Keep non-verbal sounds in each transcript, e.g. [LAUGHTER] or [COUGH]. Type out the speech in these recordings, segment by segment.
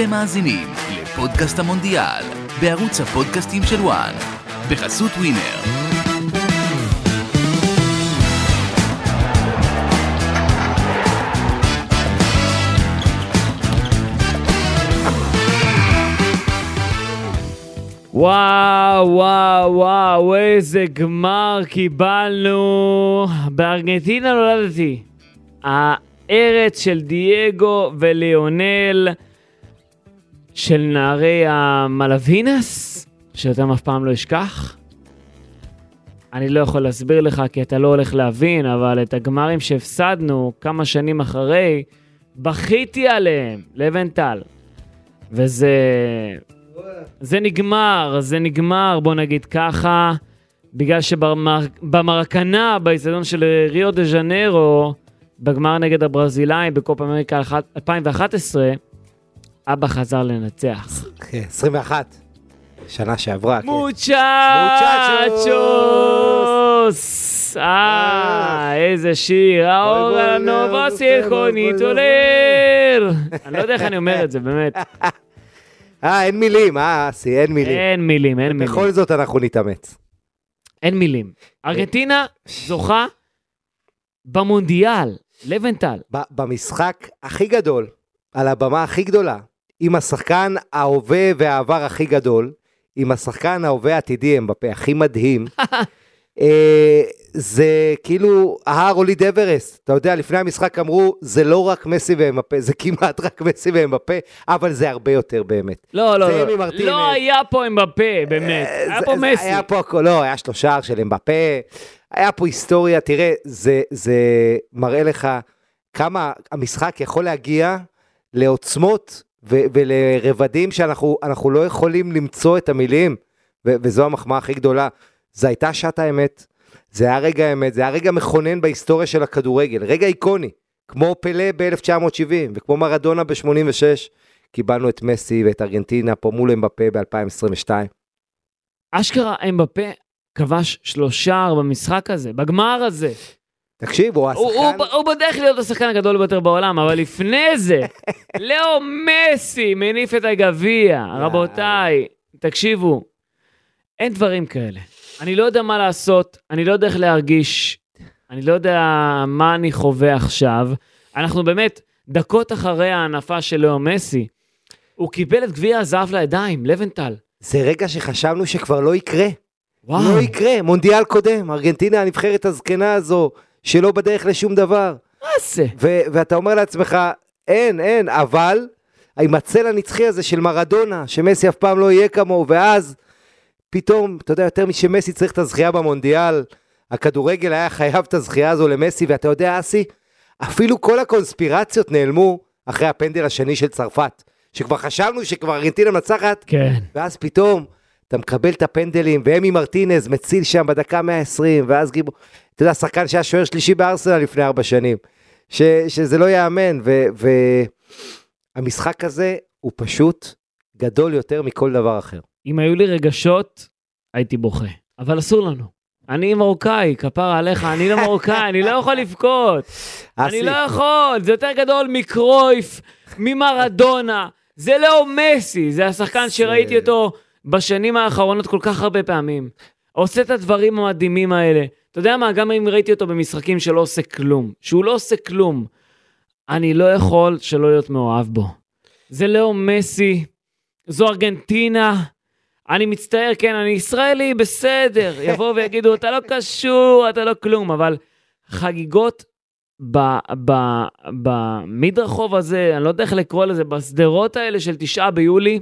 אתם מאזינים לפודקאסט המונדיאל, בערוץ הפודקאסטים של וואן, בחסות ווינר. וואו, וואו, וואו, איזה גמר קיבלנו. בארגנטינה נולדתי. הארץ של דייגו וליונל, של נערי המלווינס, שאותם אף פעם לא אשכח. אני לא יכול להסביר לך כי אתה לא הולך להבין, אבל את הגמרים שהפסדנו כמה שנים אחרי, בכיתי עליהם, לבנטל. וזה... זה נגמר, זה נגמר, בוא נגיד ככה, בגלל שבמרקנה, באיצטדיון של ריו דה ז'נרו, בגמר נגד הברזילאים בקופ אמריקה 2011, אבא חזר לנצח. 21. כן, שנה שעברה. כן. מוצ'צ'וס! אה, איזה שיר, האור הנובו סיכונית עולר! אני לא יודע איך אני אומר את זה, באמת. [LAUGHS] אה, אין מילים, אה, אסי, אין מילים. אין מילים, אין מילים. בכל זאת אנחנו נתאמץ. אין מילים. ארגנטינה זוכה במונדיאל, לבנטל. במשחק הכי גדול, על הבמה הכי גדולה, עם השחקן ההווה והעבר הכי גדול, עם השחקן ההווה העתידי, אמבפה, הכי מדהים. [LAUGHS] אה, זה כאילו ההר הוליד אברסט. אתה יודע, לפני המשחק אמרו, זה לא רק מסי ואמפה, זה כמעט רק מסי ואמפה, אבל זה הרבה יותר באמת. לא, לא, לא. לא היה פה אמבפה, באמת. אה, היה פה מסי. היה פה הכל, לא, היה שלושה של אמבפה. היה פה היסטוריה, תראה, זה, זה מראה לך כמה המשחק יכול להגיע לעוצמות ו- ולרבדים שאנחנו לא יכולים למצוא את המילים, ו- וזו המחמאה הכי גדולה. זו הייתה שעת האמת, זה היה רגע האמת, זה היה רגע מכונן בהיסטוריה של הכדורגל, רגע איקוני, כמו פלא ב-1970 וכמו מרדונה ב-86, קיבלנו את מסי ואת ארגנטינה פה מול אמבפה ב-2022. אשכרה אמבפה כבש שלושה במשחק הזה, בגמר הזה. תקשיב, הוא השחקן... הוא, הוא, הוא בדרך להיות השחקן הגדול ביותר בעולם, אבל לפני זה, [LAUGHS] לאו מסי מניף את הגביע. רבותיי, תקשיבו, אין דברים כאלה. אני לא יודע מה לעשות, אני לא יודע איך להרגיש, אני לא יודע מה אני חווה עכשיו. אנחנו באמת דקות אחרי ההנפה של לאו מסי. הוא קיבל את גביע הזהב לידיים, לבנטל. זה רגע שחשבנו שכבר לא יקרה. וואו. לא יקרה, מונדיאל קודם, ארגנטינה הנבחרת הזקנה הזו, שלא בדרך לשום דבר. מה זה? ואתה אומר לעצמך, אין, אין, אבל עם הצל הנצחי הזה של מרדונה, שמסי אף פעם לא יהיה כמוהו, ואז פתאום, אתה יודע, יותר משמסי צריך את הזכייה במונדיאל, הכדורגל היה חייב את הזכייה הזו למסי, ואתה יודע, אסי, אפילו כל הקונספירציות נעלמו אחרי הפנדל השני של צרפת, שכבר חשבנו שכבר ארגנטינה מנצחת, כן. ואז פתאום אתה מקבל את הפנדלים, ואמי מרטינז מציל שם בדקה 120, ואז גיבו, אתה יודע, שחקן שהיה שוער שלישי בארסנל לפני ארבע שנים, ש, שזה לא ייאמן, והמשחק הזה הוא פשוט גדול יותר מכל דבר אחר. אם היו לי רגשות, הייתי בוכה. אבל אסור לנו. אני מרוקאי, כפרה עליך, אני לא מרוקאי, אני לא יכול לבכות. [LAUGHS] אני לא יכול, זה יותר גדול מקרויף, ממרדונה. זה לא מסי, זה השחקן שראיתי אותו בשנים האחרונות כל כך הרבה פעמים. עושה את הדברים המדהימים האלה. אתה יודע מה, גם אם ראיתי אותו במשחקים שלא עושה כלום, שהוא לא עושה כלום, אני לא יכול שלא להיות מאוהב בו. זה לא מסי, זו ארגנטינה, אני מצטער, כן, אני ישראלי, בסדר. [LAUGHS] יבואו ויגידו, אתה לא קשור, אתה לא כלום, אבל חגיגות במדרחוב הזה, אני לא יודע איך לקרוא לזה, בשדרות האלה של תשעה ביולי,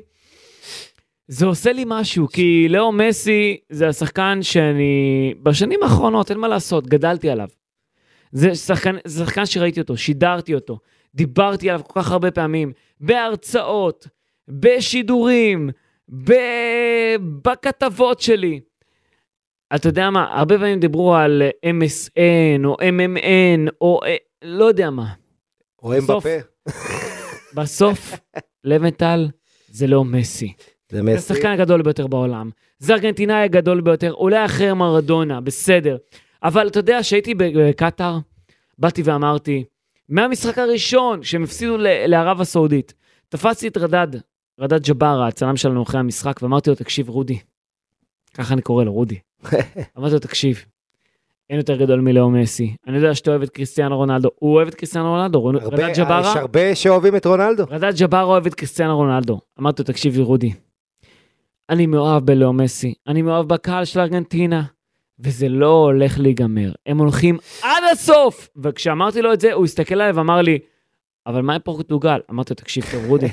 זה עושה לי משהו, כי לאו מסי זה השחקן שאני, בשנים האחרונות, אין מה לעשות, גדלתי עליו. זה שחקן, זה שחקן שראיתי אותו, שידרתי אותו, דיברתי עליו כל כך הרבה פעמים, בהרצאות, בשידורים, ב... בכתבות שלי. אתה יודע מה, הרבה פעמים דיברו על MSN או MMN או אה, לא יודע מה. או בסוף, אמבפה. בסוף, לבנטל זה לא מסי. זה מסי. השחקן הגדול ביותר בעולם. זה ארגנטינאי הגדול ביותר, אולי אחרי מרדונה, בסדר. אבל אתה יודע, כשהייתי בקטאר, באתי ואמרתי, מהמשחק הראשון שהם הפסידו לערב הסעודית, תפסתי את רדד, רדד ג'בארה, הצלם שלנו אחרי המשחק, ואמרתי לו, תקשיב, רודי. ככה אני קורא לו, רודי. [LAUGHS] אמרתי לו, תקשיב, אין יותר גדול מלאו מסי. אני יודע שאתה אוהב את קריסטיאנו רונלדו. הוא אוהב את קריסטיאנו רונלדו, רדד ג'בארה. יש הרבה שאוהבים את רונלדו. רדד ג'בארה אוהב את קריסטיאנו רונלדו. אמרתי לו, תקשיבי, רודי, אני מאוהב בלאו מסי, אני מאוהב בקהל של ארגנטינה, וזה לא הולך להיגמר. הם הולכים עד הסוף! וכשאמרתי לו את זה, הוא הסתכל עליי ואמר לי, אבל מה עם פורטוגל? אמרתי לו, תקשיב טוב, רודי,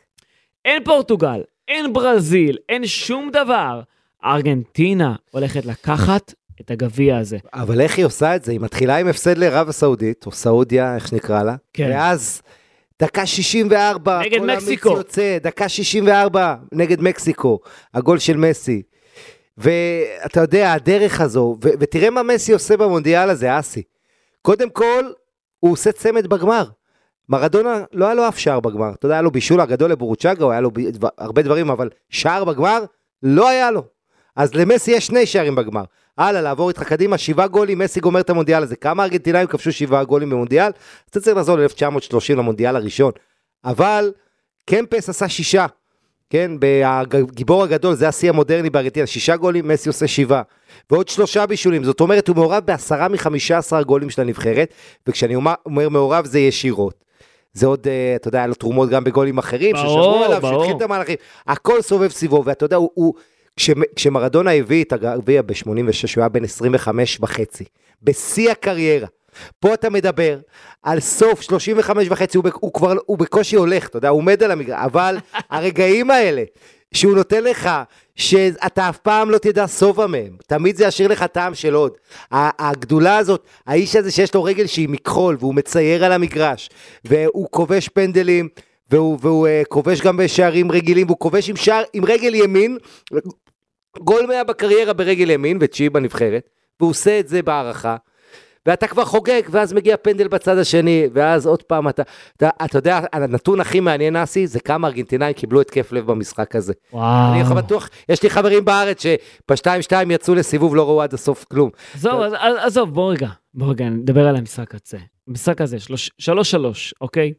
[LAUGHS] אין פורטוגל, אין ברזיל, אין שום דבר. ארגנטינה הולכת לקחת את הגביע הזה. אבל איך היא עושה את זה? היא מתחילה עם הפסד לערב הסעודית, או סעודיה, איך שנקרא לה. כן. ואז דקה 64, נגד מקסיקו. יוצא, דקה 64 נגד מקסיקו, הגול של מסי. ואתה יודע, הדרך הזו, ו- ותראה מה מסי עושה במונדיאל הזה, אסי. קודם כל, הוא עושה צמד בגמר. מרדונה, לא היה לו אף שער בגמר. אתה יודע, היה לו בישול הגדול לבורוצ'אגה, הוא היה לו ב- דבר- הרבה דברים, אבל שער בגמר, לא היה לו. אז למסי יש שני שערים בגמר. הלאה, לעבור איתך קדימה, שבעה גולים, מסי גומר את המונדיאל הזה. כמה ארגנטינאים כבשו שבעה גולים במונדיאל? אז אתה צריך לחזור ל-1930 למונדיאל הראשון. אבל קמפס עשה שישה, כן? הגיבור הגדול, זה השיא המודרני בארגנטינה, שישה גולים, מסי עושה שבעה. ועוד שלושה בישולים, זאת אומרת, הוא מעורב בעשרה מחמישה עשרה גולים של הנבחרת, וכשאני אומר, מעורב זה ישירות. זה עוד, אה, אתה יודע, היה לו תרומות גם בגולים אחרים, ששמרו עליו. שהתחיל את המהלכים, הכל סובב סביבו, ואתה יודע, הוא, הוא כש, כשמרדונה הביא את הגביע ב-86, הוא היה בן 25 וחצי, בשיא הקריירה. פה אתה מדבר על סוף 35 וחצי, הוא, הוא כבר, הוא בקושי הולך, אתה יודע, הוא עומד על המגרש, אבל [LAUGHS] הרגעים האלה, שהוא נותן לך, שאתה אף פעם לא תדע שובע מהם, תמיד זה ישאיר לך טעם של עוד. הגדולה הזאת, האיש הזה שיש לו רגל שהיא מכחול, והוא מצייר על המגרש, והוא כובש פנדלים, והוא, והוא uh, כובש גם בשערים רגילים, והוא כובש עם שער, עם רגל ימין, גול מאה בקריירה ברגל ימין, ותשיעי בנבחרת, והוא עושה את זה בהערכה. ואתה כבר חוגג, ואז מגיע פנדל בצד השני, ואז עוד פעם אתה, אתה, אתה יודע, הנתון הכי מעניין, אסי, זה כמה ארגנטינאים קיבלו התקף לב במשחק הזה. וואו. אני יכול בטוח, יש לי חברים בארץ שב-2-2 יצאו לסיבוב, לא ראו עד הסוף כלום. עזוב, אז- אז- עזוב, בוא רגע, בוא רגע, נדבר על המשחק הזה. המשחק הזה, שלוש- שלוש שלוש, אוקיי?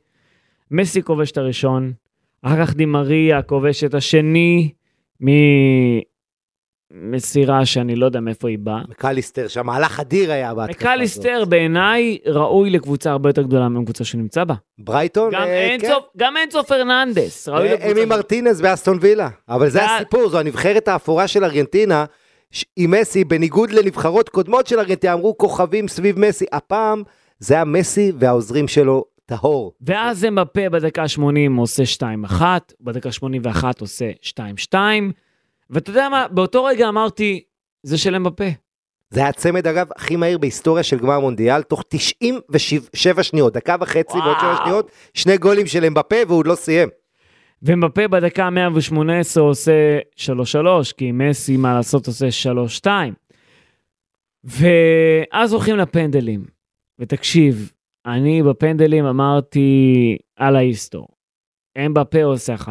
מסי כובש את הראשון, אחר כך דימריה כובש את השני ממסירה שאני לא יודע מאיפה היא באה. מקליסטר שם, מהלך אדיר היה בהתקפה הזאת. מקליסטר בעיניי ראוי לקבוצה הרבה יותר גדולה מהקבוצה שהוא נמצא בה. ברייטון, גם אה, כן. גם אנצו פרננדס ראוי אה, לקבוצה. אמי מרטינז באסטון וילה. אבל זה הסיפור, זו הנבחרת האפורה של ארגנטינה, עם מסי, בניגוד לנבחרות קודמות של ארגנטינה, אמרו כוכבים סביב מסי. הפעם זה היה מסי והעוזרים שלו טהור. ואז אמבפה בדקה 80 עושה 2-1, בדקה 81 עושה 2-2, ואתה יודע מה, באותו רגע אמרתי, זה של אמבפה. זה היה הצמד, אגב, הכי מהיר בהיסטוריה של גמר מונדיאל, תוך 97 שניות, דקה וחצי ועוד וואו. 7 שניות, שני גולים של אמבפה והוא עוד לא סיים. ומבפה בדקה 118 עושה 3-3, כי מסי, מה לעשות, עושה 3-2. ואז הולכים לפנדלים. ותקשיב, אני בפנדלים אמרתי על ההיסטור. אמבפה עושה 1-0,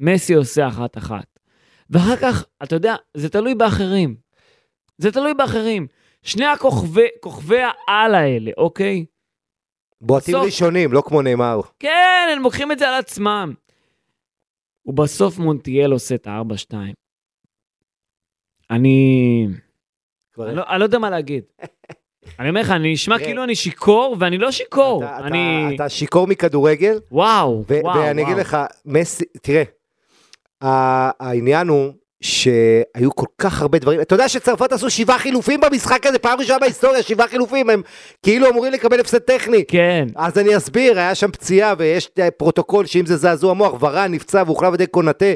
מסי עושה 1-1. ואחר כך, אתה יודע, זה תלוי באחרים. זה תלוי באחרים. שני הכוכבי, כוכבי העל האלה, אוקיי? בועטים בסוף- ראשונים, לא כמו נאמר. כן, הם לוקחים את זה על עצמם. ובסוף מונטיאל עושה את ה-4-2. אני... כבר- אני לא, אני לא יודע מה להגיד. אני אומר לך, אני נשמע. כאילו אני שיכור, ואני לא שיכור. אתה- אני... אתה- אתה שיכור מכדורגל, וואו, ו- וואו, ואני אגיד וואו. לך, מסי, תראה, העניין הוא שהיו כל כך הרבה דברים, אתה יודע שצרפת עשו שבעה חילופים במשחק הזה, פעם ראשונה בהיסטוריה, שבעה חילופים, הם כאילו אמורים לקבל הפסד טכני. כן. אז אני אסביר, היה שם פציעה ויש אה, פרוטוקול שאם זה זעזוע מוח, ורן נפצע והוחלף על ידי קונאטה,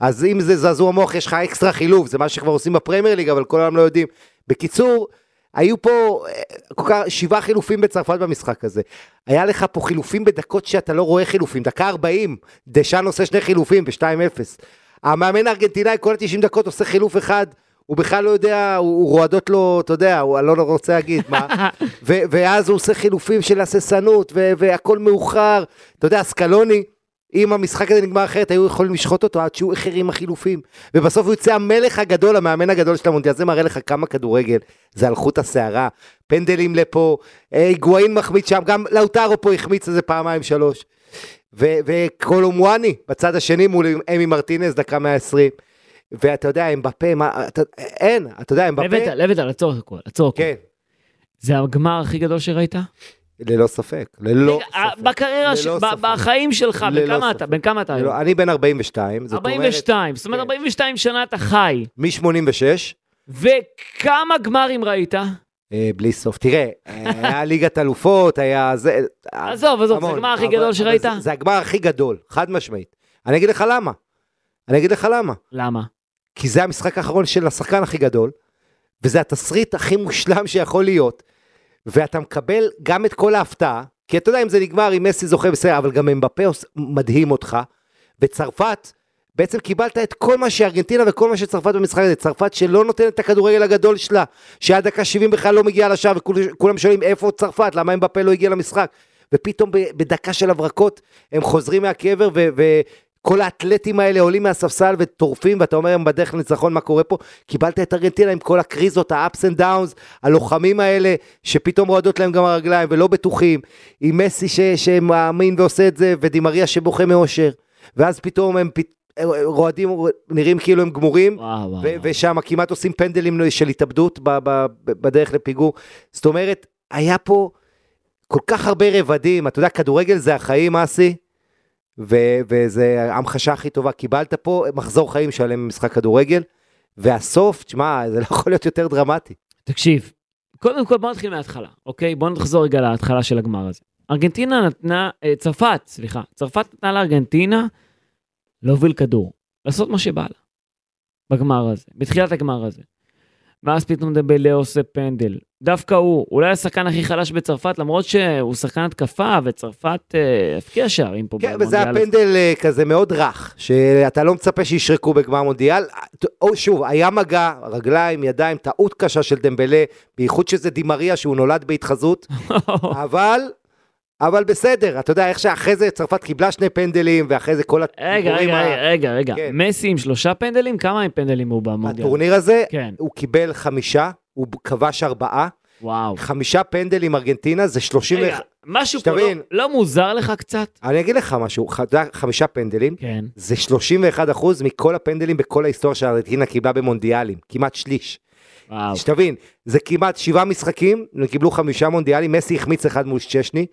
אז אם זה זעזוע מוח יש לך אקסטרה חילוף, זה מה שכבר עושים בפרמייר ליג, אבל כל העולם לא יודעים. בקיצור, היו פה אה, כל כך, שבעה חילופים בצרפת במשחק הזה. היה לך פה חילופים בדקות שאתה לא רואה חילופים, דקה 40, דשאן עושה שני חילופים ב-2-0. המאמן הארגנטינאי כל ה-90 דקות עושה חילוף אחד, הוא בכלל לא יודע, הוא, הוא רועדות לו, אתה יודע, הוא, אני לא רוצה להגיד מה, [LAUGHS] ו, ואז הוא עושה חילופים של הססנות, והכל מאוחר, אתה יודע, סקלוני, אם המשחק הזה נגמר אחרת, היו יכולים לשחוט אותו עד שהוא איחר עם החילופים, ובסוף הוא יוצא המלך הגדול, המאמן הגדול של המונדיאל, זה מראה לך כמה כדורגל, זה על חוט השערה, פנדלים לפה, אה, היגואין מחמיץ שם, גם לאוטרו פה החמיץ איזה פעמיים שלוש. ו- וקולומואני בצד השני מול אמי מרטינז, דקה 120. ואתה יודע, אמבפה, מה, אתה, אין, אתה יודע, אמבפה... לבטל, לבטל, עצור הכל, עצור הכל. כן, זה הגמר הכי גדול שראית? ללא ספק, ללא רגע, ספק. בקריירה, ש- ללא ב- ספק. בחיים שלך, בן כמה ספק. אתה? בן כמה אתה היום? ללא, אני בן 42, זאת אומרת, 42, זאת אומרת כן. 42 שנה אתה חי. מ-86, וכמה גמרים ראית? אה, בלי סוף. תראה, אה, היה ליגת אלופות, היה זה... עזוב, עזוב, זה הגמר הכי גדול שראית? זה- זה הגמר הכי גדול, חד משמעית. אני אגיד לך למה. אני אגיד לך למה. למה? כי זה המשחק האחרון של השחקן הכי גדול, וזה התסריט הכי מושלם שיכול להיות, ואתה מקבל גם את כל ההפתעה, כי אתה יודע אם זה נגמר, אם מסי זוכה בסדר, אבל גם אמבפה מדהים אותך, וצרפת, בעצם קיבלת את כל מה שארגנטינה וכל מה שצרפת במשחק הזה, צרפת שלא נותנת את הכדורגל הגדול שלה, שעד דקה 70 בכלל לא מגיעה לשער, וכולם שואלים איפה צרפת, למה אמבפה לא הגיע למשחק, ופתאום בדקה של הברקות הם חוזרים מהקבר ו... כל האתלטים האלה עולים מהספסל וטורפים, ואתה אומר הם בדרך לניצחון, מה קורה פה? קיבלת את ארגנטינה עם כל הקריזות, ה-ups and downs, הלוחמים האלה, שפתאום רועדות להם גם הרגליים ולא בטוחים, עם מסי ש- שמאמין ועושה את זה, ודימריה שבוכה מאושר, ואז פתאום הם פת... רועדים, נראים כאילו הם גמורים, וואו, ושם כמעט עושים פנדלים של התאבדות ב- ב- בדרך לפיגור. זאת אומרת, היה פה כל כך הרבה רבדים, אתה יודע, כדורגל זה החיים, אסי, וזה ההמחשה הכי טובה. קיבלת פה מחזור חיים שלם במשחק כדורגל, והסוף, תשמע, זה לא יכול להיות יותר דרמטי. תקשיב, קודם כל בוא נתחיל מההתחלה, אוקיי? בוא נחזור רגע להתחלה של הגמר הזה. ארגנטינה נתנה, אה, צרפת, סליחה, צרפת נתנה לארגנטינה להוביל כדור, לעשות מה שבא לה בגמר הזה, בתחילת הגמר הזה. ואז פתאום דבלה עושה פנדל. דווקא הוא, אולי השחקן הכי חלש בצרפת, למרות שהוא שחקן התקפה, וצרפת אה, הפקיע שערים פה כן, וזה היה במונדיאל הזה. פנדל אה, כזה מאוד רך, שאתה לא מצפה שישרקו בגמר מונדיאל. או שוב, היה מגע, רגליים, ידיים, טעות קשה של דמבלה, בייחוד שזה דימריה שהוא נולד בהתחזות, [LAUGHS] אבל, אבל בסדר, אתה יודע איך שאחרי זה צרפת קיבלה שני פנדלים, ואחרי זה כל הדיבורים רגע, ה- רגע, רגע, רגע. כן. מסי עם שלושה פנדלים? כמה עם פנדלים הוא במונדיאל? הטורניר הזה, כן, הוא קיבל חמישה, הוא כבש ארבעה, וואו. חמישה פנדלים ארגנטינה, זה 30... רגע, משהו פה לא-. לא מוזר לך קצת? אני אגיד לך משהו, ח- חמישה פנדלים, כן. זה 31 אחוז מכל הפנדלים בכל ההיסטוריה שארגנטינה קיבלה במונדיאלים, כמעט שליש. וואו. שתבין, זה כמעט שבעה משחקים, הם קיבלו חמישה מונדיאלים, מסי החמיץ אחד מול צ'שני,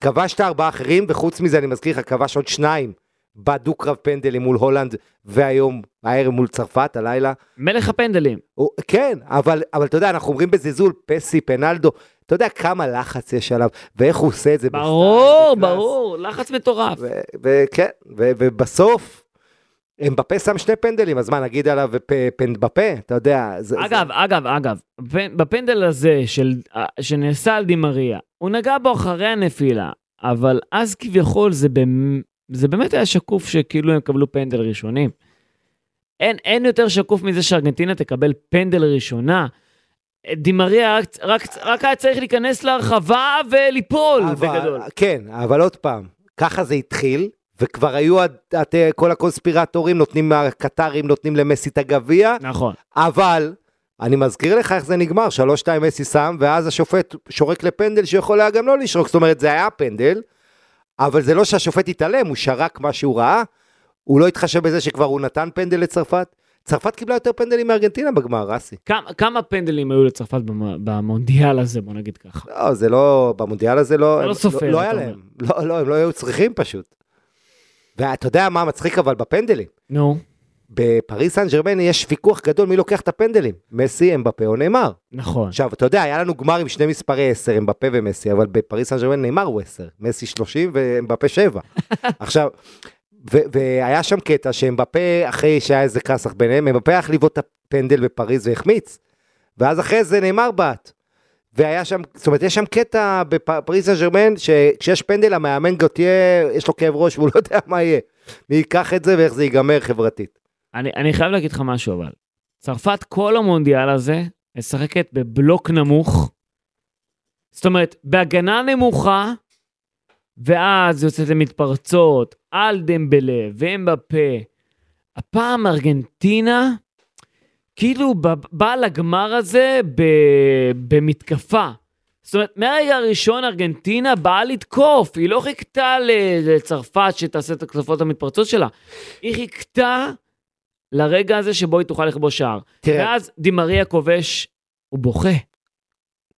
כבשת ארבעה אחרים, וחוץ מזה אני מזכיר לך, כבש עוד שניים בדו-קרב פנדלים מול הולנד, והיום, הערב מול צרפת, הלילה. מלך הפנדלים. הוא, כן, אבל, אבל אתה יודע, אנחנו אומרים בזלזול, פסי, פנלדו, אתה יודע כמה לחץ יש עליו, ואיך הוא עושה את זה. ברור, ב style, ב class. ברור, לחץ מטורף. וכן, ובסוף, אמבפה שם שני פנדלים, אז מה, נגיד עליו פ- פנדבפה? אתה יודע, זה... אגב, אגב, אגב, בפ- בפנדל הזה של, אה, שנעשה על די מריה, הוא נגע בו אחרי הנפילה, אבל אז כביכול זה, במ... זה באמת היה שקוף שכאילו הם קבלו פנדל ראשונים. אין, אין יותר שקוף מזה שארגנטינה תקבל פנדל ראשונה. דימריה רק, רק, רק היה צריך להיכנס להרחבה וליפול אבל, בגדול. כן, אבל עוד פעם, ככה זה התחיל, וכבר היו עד, עד, כל הקונספירטורים נותנים, הקטרים נותנים למסי את הגביע, נכון. אבל אני מזכיר לך איך זה נגמר, 3-2 מסי שם, ואז השופט שורק לפנדל שיכול היה גם לא לשרוק, זאת אומרת זה היה פנדל, אבל זה לא שהשופט התעלם, הוא שרק מה שהוא ראה, הוא לא התחשב בזה שכבר הוא נתן פנדל לצרפת. צרפת קיבלה יותר פנדלים מארגנטינה בגמר, רסי. כמה, כמה פנדלים היו לצרפת במ- במונדיאל הזה, בוא נגיד ככה. לא, זה לא, במונדיאל הזה לא, לא סופר, לא, לא היה להם, לא, לא, הם לא היו צריכים פשוט. ואתה יודע מה מצחיק אבל בפנדלים? נו, בפריס סן ג'רמן יש ויכוח גדול מי לוקח את הפנדלים, מסי, אמבפה או נאמר. נכון. עכשיו, אתה יודע, היה לנו גמר עם שני מספרי 10, אמבפה ומסי, אבל בפריס סן ג'רמן נאמר הוא 10, מסי 30 ואמבפה 7. [LAUGHS] עכשיו, ו- והיה שם קטע שאמבפה, אחרי שהיה איזה כסח ביניהם, אמבפה הלך לבעוט את הפנדל בפריז והחמיץ. ואז אחרי זה נאמר בעט. והיה שם, זאת אומרת, יש שם קטע בפריס סן ג'רמן, שכשיש פנדל, המאמן גוטייה, יש לו כאב ראש והוא לא יודע מה יהיה. מי ייקח את זה ואיך זה ייגמר חברתית. אני, אני חייב להגיד לך משהו אבל. צרפת כל המונדיאל הזה משחקת בבלוק נמוך. זאת אומרת, בהגנה נמוכה, ואז יוצאת למתפרצות על דמבלה ואמבפה. הפעם ארגנטינה, כאילו באה לגמר הזה ב, במתקפה. זאת אומרת, מהרגע הראשון ארגנטינה באה לתקוף, היא לא חיכתה לצרפת שתעשה את הקלפות המתפרצות שלה, היא חיכתה לרגע הזה שבו היא תוכל לכבוש שער. תראה, ואז דימריה כובש, הוא בוכה.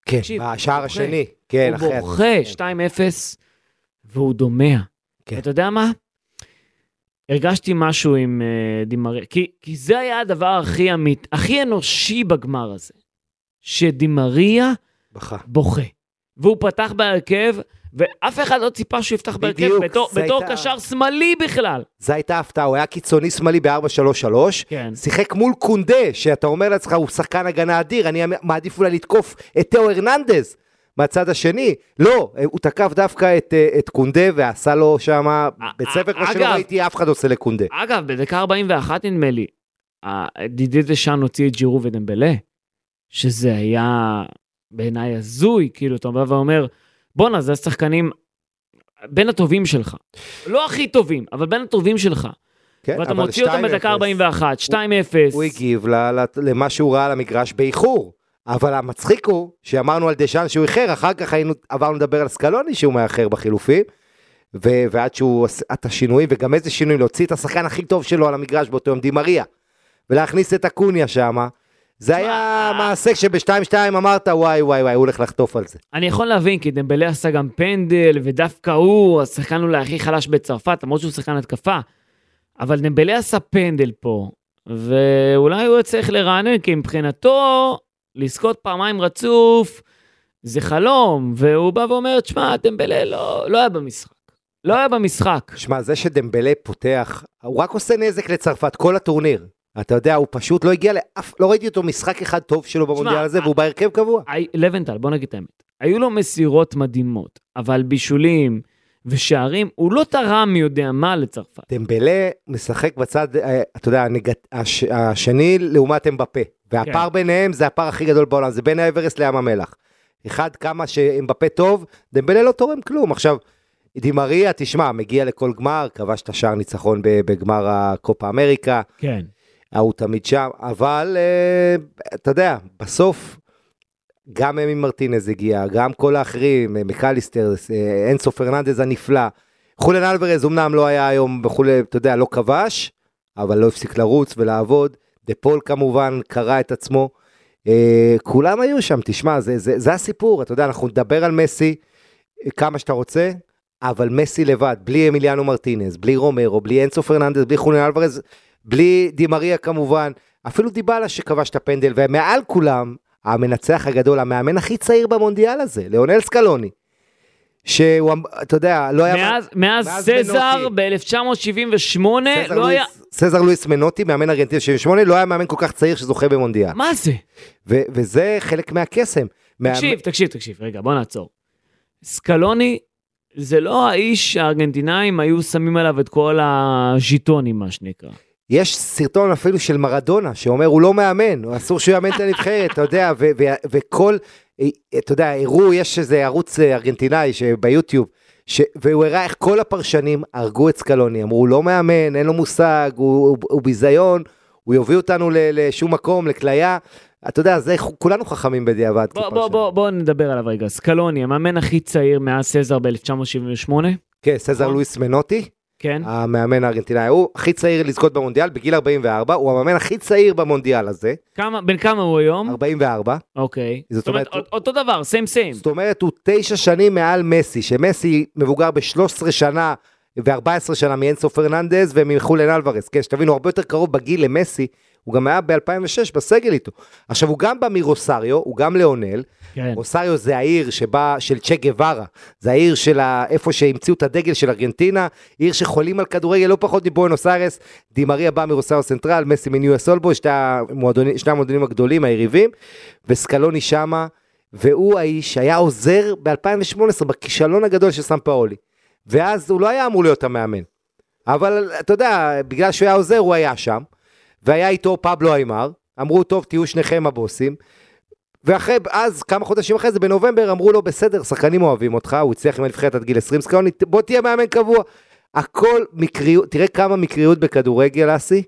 כן, תקשיב, בשער הוא בוכה. השני, כן, הוא אחרי... בוכה, כן. 2-0, והוא דומע. כן. אתה יודע מה? הרגשתי משהו עם uh, דימריה, כי, כי זה היה הדבר הכי אמית, הכי אנושי בגמר הזה, שדימריה בכה. בוכה. והוא פתח בהרכב, ואף אחד לא ציפה שהוא יפתח בהרכב בתור, בתור הייתה- קשר שמאלי בכלל. זו הייתה הפתעה, הוא היה קיצוני שמאלי ב-4-3-3, כן. שיחק מול קונדה, שאתה אומר לעצמך, הוא שחקן הגנה אדיר, אני מעדיף אולי לתקוף את תאו הרננדז מהצד השני. לא, הוא תקף דווקא את, אה, את קונדה ועשה לו שם בית ספר, כמו שלא ראיתי אף אחד עושה לקונדה. אגב, בדקה 41 נדמה לי, ה- דידי דשאן הוציא את ג'ירו ודמבלה, שזה היה בעיניי הזוי, כאילו, אתה בא ואומר, בואנה, זה השחקנים בין הטובים שלך. לא הכי טובים, אבל בין הטובים שלך. כן, ואתה מוציא אותם 2-0. בדקה 41, 2-0. הוא הגיב ל- ל- למה שהוא ראה על המגרש באיחור. אבל המצחיק הוא שאמרנו על דשאן שהוא איחר, אחר כך היינו, עברנו לדבר על סקלוני שהוא מאחר בחילופים. ו- ועד שהוא עשה את השינויים, וגם איזה שינויים, להוציא את השחקן הכי טוב שלו על המגרש באותו יום, דימריה, ולהכניס את אקוניה שם. זה היה מעשה שב-2-2 אמרת, וואי וואי וואי, הוא הולך לחטוף על זה. אני יכול להבין, כי דמבלה עשה גם פנדל, ודווקא הוא, השחקן אולי הכי חלש בצרפת, למרות שהוא שחקן התקפה. אבל דמבלה עשה פנדל פה, ואולי הוא יצטרך לרענן, כי מבחינתו, לזכות פעמיים רצוף, זה חלום, והוא בא ואומר, תשמע, דמבלה לא, לא היה במשחק. לא היה במשחק. שמע, זה שדמבלה פותח, הוא רק עושה נזק לצרפת, כל הטורניר. אתה יודע, הוא פשוט לא הגיע לאף, לא ראיתי אותו משחק אחד טוב שלו במונדיאל הזה, והוא בהרכב קבוע. לבנטל, בוא נגיד את האמת. היו לו מסירות מדהימות, אבל בישולים ושערים, הוא לא תרם מי יודע מה לצרפת. דמבלה משחק בצד, אה, אתה יודע, הנגד, הש, השני לעומת אמבפה. והפער כן. ביניהם זה הפער הכי גדול בעולם, זה בין האברסט לים המלח. אחד, כמה שאמבפה טוב, דמבלה לא תורם כלום. עכשיו, דימריה, תשמע, מגיע לכל גמר, כבש את השער ניצחון בגמר הקופה אמריקה, כן. ההוא תמיד שם, אבל אה, אתה יודע, בסוף, גם אמי מרטינז הגיע, גם כל האחרים, אה, מקליסטר, אה, אינסו פרננדז הנפלא. חוליאן אלוורז אמנם לא היה היום וכולי, אתה יודע, לא כבש, אבל לא הפסיק לרוץ ולעבוד. דה פול כמובן קרע את עצמו. אה, כולם היו שם, תשמע, זה, זה, זה הסיפור, אתה יודע, אנחנו נדבר על מסי אה, כמה שאתה רוצה, אבל מסי לבד, בלי אמיליאנו מרטינז, בלי רומרו, בלי אנסו פרננדז, בלי חוליאן אלוורז, בלי די מריה כמובן, אפילו דיבלה שכבש את הפנדל, ומעל כולם, המנצח הגדול, המאמן הכי צעיר במונדיאל הזה, ליאונל סקלוני. שהוא, אתה יודע, לא היה... מאז, מאז מאז סזר מנוטי. ב-1978 סזר לא היה... לואיס- סזר לואיס מנוטי, מאמן ארגנטינה 78, לא היה מאמן כל כך צעיר שזוכה במונדיאל. מה זה? ו- וזה חלק מהקסם. מה- תקשיב, תקשיב, תקשיב, רגע, בוא נעצור. סקלוני זה לא האיש שהארגנטינאים היו שמים עליו את כל הז'יטונים, מה שנקרא. יש סרטון אפילו של מרדונה שאומר הוא לא מאמן, אסור שהוא יאמן את הנבחרת, אתה יודע, ו- ו- וכל, אתה יודע, הראו, יש איזה ערוץ ארגנטינאי שביוטיוב, ש- והוא הראה איך כל הפרשנים הרגו את סקלוני, אמרו הוא לא מאמן, אין לו מושג, הוא, הוא, הוא ביזיון, הוא יוביל אותנו ל- לשום מקום, לכליה, אתה יודע, זה, כולנו חכמים בדיעבד. בוא. בוא, בוא, בוא נדבר עליו רגע. סקלוני, המאמן הכי צעיר מאז סזר ב-1978, כן, סזר נכון. לואיס מנוטי, כן? המאמן הארגנטינאי, הוא הכי צעיר לזכות במונדיאל, בגיל 44, הוא המאמן הכי צעיר במונדיאל הזה, כמה, בן כמה הוא היום? 44. אוקיי. זאת אומרת, אות- אותו דבר, סיים סיים. זאת אומרת, הוא תשע שנים מעל מסי, שמסי מבוגר ב-13 שנה ו-14 שנה מאנסו פרננדז ומחוליאן אלוורז, כן, שתבינו, הרבה יותר קרוב בגיל למסי, הוא גם היה ב-2006 בסגל איתו. עכשיו, הוא גם בא מרוסריו, הוא גם ליאונל, כן. רוסריו זה העיר שבה, של צ'ה גווארה, זה העיר של ה- איפה שהמציאו את הדגל של ארגנטינה, עיר שחולים על כדורגל לא פחות מבואנוס איירס, די מריה בא מרוסריו סנטרל, מסי מניו אסולבו, שני המועדונים הגדולים, היריבים, וסקלוני שמה, והוא האיש שהיה עוזר ב-2018 בכישלון הגדול של סמפאולי, ואז הוא לא היה אמור להיות המאמן, אבל אתה יודע, בגלל שהוא היה עוזר הוא היה שם, והיה איתו פבלו איימר, אמרו טוב תהיו שניכם הבוסים, ואחרי, אז כמה חודשים אחרי זה, בנובמבר, אמרו לו, בסדר, שחקנים אוהבים אותך, הוא הצליח עם הנבחרת עד גיל 20 סקלוני, בוא תהיה מאמן קבוע. הכל מקריות, תראה כמה מקריות בכדורגל, אסי,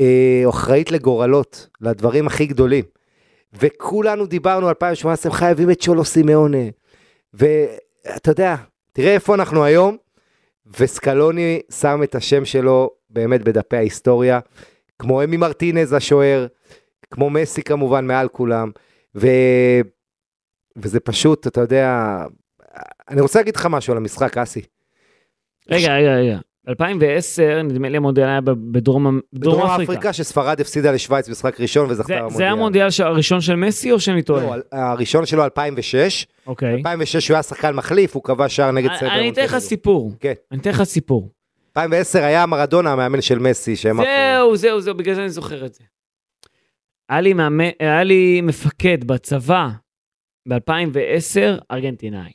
אה, אחראית לגורלות, לדברים הכי גדולים. וכולנו דיברנו 2018, הם חייבים את צ'ולו סימאונה. ואתה יודע, תראה איפה אנחנו היום, וסקלוני שם את השם שלו באמת בדפי ההיסטוריה, כמו אמי מרטינז השוער, כמו מסי כמובן מעל כולם, ו... וזה פשוט, אתה יודע, אני רוצה להגיד לך משהו על המשחק, אסי. רגע, רגע, רגע. 2010, נדמה לי המונדיאל היה בדרום, בדרום אפריקה. אפריקה, שספרד הפסידה לשוויץ משחק ראשון וזכתה במונדיאל. זה היה המונדיאל הראשון של מסי או שאני טועה? לא, הראשון שלו 2006. אוקיי. 2006 הוא היה שחקן מחליף, הוא קבע שער נגד סרביה. אני אתן לך סיפור. כן. אני אתן לך סיפור. 2010 היה מרדונה המאמן של מסי. זהו, זהו, זהו, בגלל זה אני זוכר את זה. היה לי, מאמן, היה לי מפקד בצבא ב-2010, ארגנטינאי.